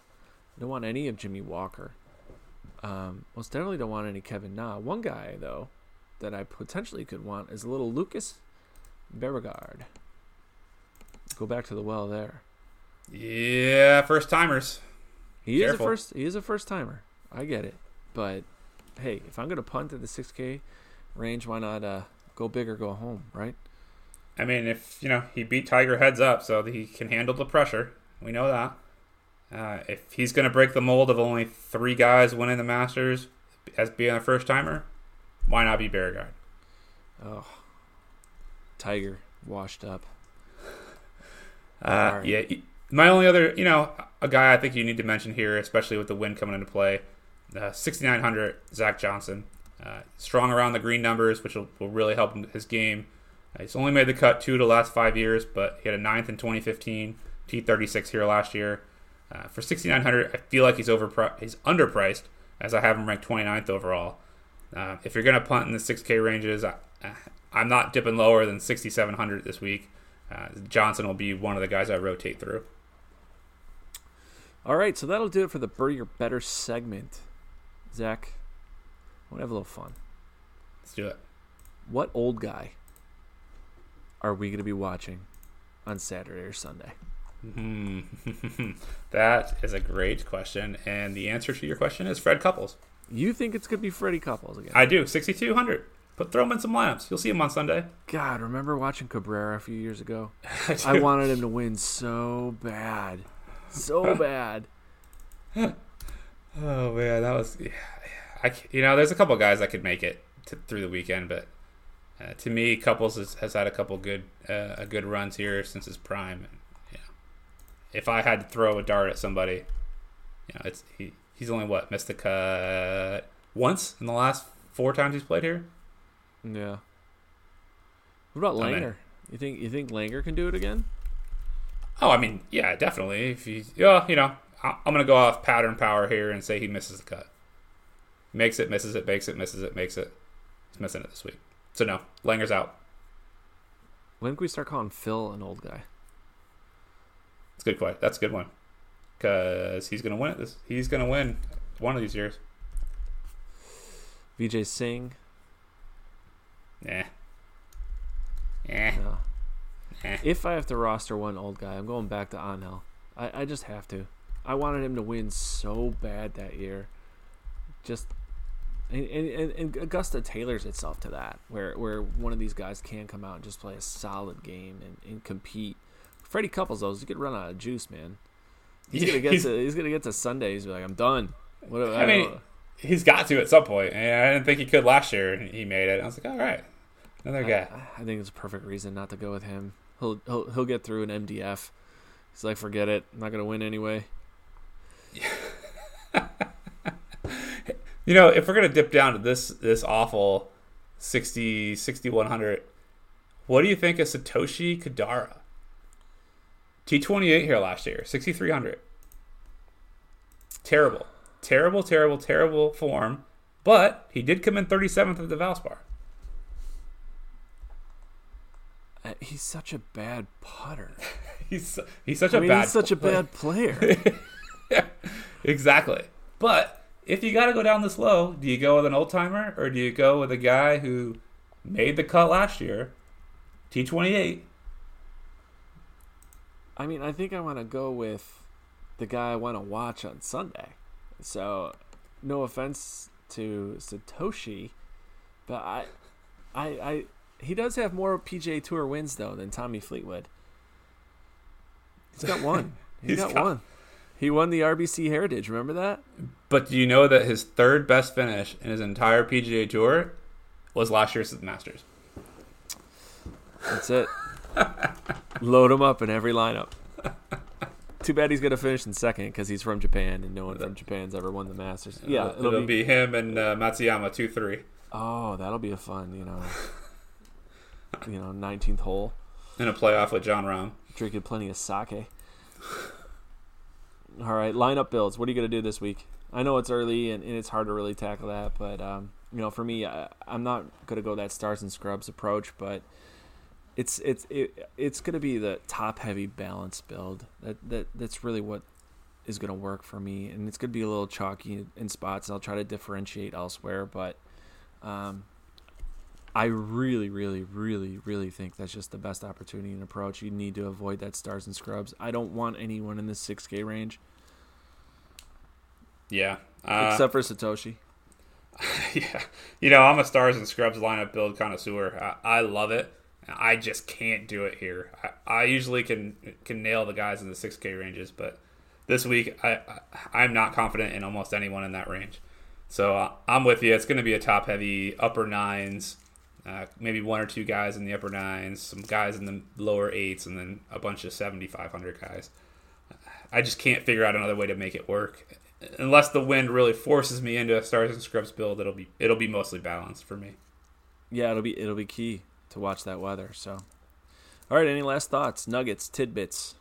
I don't want any of Jimmy Walker. Um, most definitely don't want any Kevin Na. One guy though that I potentially could want is a little Lucas Bjerregaard. Go back to the well there. Yeah, first timers. He Careful. is a first. He is a first timer. I get it. But hey, if I'm gonna punt at the 6K range, why not uh, go big or go home, right? I mean, if you know he beat Tiger heads up, so he can handle the pressure. We know that. Uh, if he's going to break the mold of only three guys winning the Masters as being a first timer, why not be Bjerregaard? Oh, Tiger washed up. Uh, right. Yeah, my only other, you know, a guy I think you need to mention here, especially with the wind coming into play, Uh, 6,900, Zach Johnson. Uh, strong around the green numbers, which will, will really help his game. Uh, he's only made the cut two to the last five years, but he had a ninth in 2015, T36 here last year. Uh, for 6,900, I feel like he's over he's underpriced, as I have him ranked 29th overall. Uh, if you're going to punt in the 6K ranges, I, I'm not dipping lower than 6,700 this week. Johnson will be one of the guys I rotate through. All right, so that'll do it for the Burger Better segment. Zac, I want to have a little fun. Let's do it. What old guy are we going to be watching on Saturday or Sunday? Mm-hmm. that is a great question, and the answer to your question is Fred Couples. You think it's going to be Freddie Couples again? I do. 6,200. But throw him in some lineups. You'll see him on Sunday. God, remember watching Cabrera a few years ago? I, I wanted him to win so bad, so bad. Oh man, that was. yeah. I you know, there's a couple guys that could make it to, through the weekend, but uh, to me, Couples has, has had a couple good uh, a good runs here since his prime. And, yeah, if I had to throw a dart at somebody, you know, it's he. He's only what missed the cut once in the last four times he's played here. Yeah. What about Langer? You think you think Langer can do it again? Oh, I mean, yeah, definitely. If he, yeah, you know, I'm gonna go off pattern power here and say he misses the cut. Makes it, misses it, makes it, misses it, makes it. He's missing it this week. So no, Langer's out. When can we start calling Phil an old guy? It's good question. That's a good one. Cause he's gonna win it. This he's gonna win one of these years. Vijay Singh. Yeah. Yeah. No. Eh. If I have to roster one old guy, I'm going back to Angel. I, I just have to. I wanted him to win so bad that year. Just and, and, and Augusta tailors itself to that, where where one of these guys can come out and just play a solid game and, and compete. Freddie Couples though, he could run out of juice, man. He's gonna get he's, to he's gonna get to Sundays. Be like, I'm done. What, I, I mean, he's got to at some point, and I didn't think he could last year. He made it. I was like, all right, another guy. I, I think it's a perfect reason not to go with him. He'll he'll he'll get through an MDF. He's like, forget it. I'm not gonna win anyway. you know, if we're gonna dip down to this this awful 60 6100, what do you think of Satoshi Kodaira? T28 here last year, 6300. Terrible. Terrible, terrible, terrible form, but he did come in 37th at the Valspar. Uh, he's such a bad putter. he's he's such I a mean, bad. He's such player. a bad player. yeah, exactly. But if you got to go down this low, do you go with an old timer or do you go with a guy who made the cut last year, T twenty eight? I mean, I think I want to go with the guy I want to watch on Sunday. So, no offense to Satoshi, but I, I, I, he does have more PGA Tour wins though than Tommy Fleetwood. He's got one. He's, He's got, got one. He won the RBC Heritage. Remember that? But do you know that his third best finish in his entire PGA Tour was last year's Masters? That's it. Load him up in every lineup. Too bad he's going to finish in second because he's from Japan and no one from Japan's ever won the Masters. Yeah, it'll, it'll be, be, him and uh, Matsuyama two three. Oh, that'll be a fun, you know, you know, nineteenth hole in a playoff with Jon Rahm, drinking plenty of sake. All right, lineup builds. What are you going to do this week? I know it's early and, and it's hard to really tackle that, but um, you know, for me, I, am not going to go that stars and scrubs approach, but it's it's it, it's going to be the top heavy balance build. That that that's really what is going to work for me, and it's going to be a little chalky in spots. I'll try to differentiate elsewhere, but um, I really, really, really, really think that's just the best opportunity and approach. You need to avoid that stars and scrubs. I don't want anyone in the 6K range. Yeah. Uh, Except for Satoshi. yeah. You know, I'm a stars and scrubs lineup build connoisseur. I, I love it. I just can't do it here. I, I, usually can can nail the guys in the 6K ranges, but this week I, I am not confident in almost anyone in that range. So uh, I'm with you. It's going to be a top heavy upper nines uh, maybe one or two guys in the upper nines, some guys in the lower eights, and then a bunch of 7,500 guys. I just can't figure out another way to make it work. Unless the wind really forces me into a stars and scrubs build, it'll be it'll be mostly balanced for me. Yeah, it'll be it'll be key to watch that weather. So, all right. Any last thoughts? Nuggets, tidbits.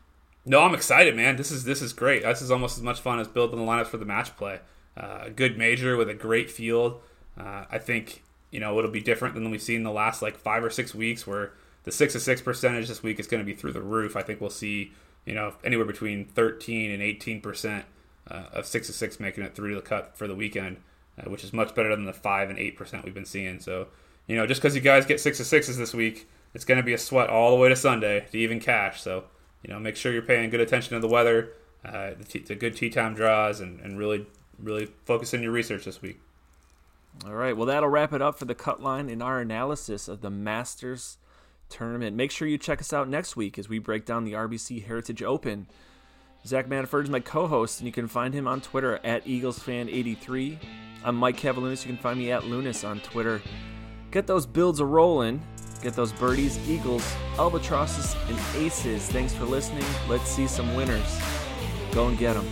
No, I'm excited, man. This is this is great. This is almost as much fun as building the lineups for the match play. Uh, a good major with a great field. Uh, I think you know it'll be different than we've seen the last like five or six weeks, where the six to six percentage this week is going to be through the roof. I think we'll see you know anywhere between 13 and 18 percent uh, of six to six making it through the cut for the weekend, uh, which is much better than the five and eight percent we've been seeing. So you know just because you guys get six to sixes this week, it's going to be a sweat all the way to Sunday to even cash. So you know, make sure you're paying good attention to the weather, uh, the, the, good tee time draws, and, and really, really focus in your research this week. All right. Well, that'll wrap it up for the cut line in our analysis of the Masters tournament. Make sure you check us out next week as we break down the RBC Heritage Open. Zac Manford is my co-host, and you can find him on Twitter at EaglesFan83. I'm Mike Cavalunas. You can find me at Lunas on Twitter. Get those builds a rolling. Get those birdies, eagles, albatrosses, and aces. Thanks for listening. Let's see some winners. Go and get them.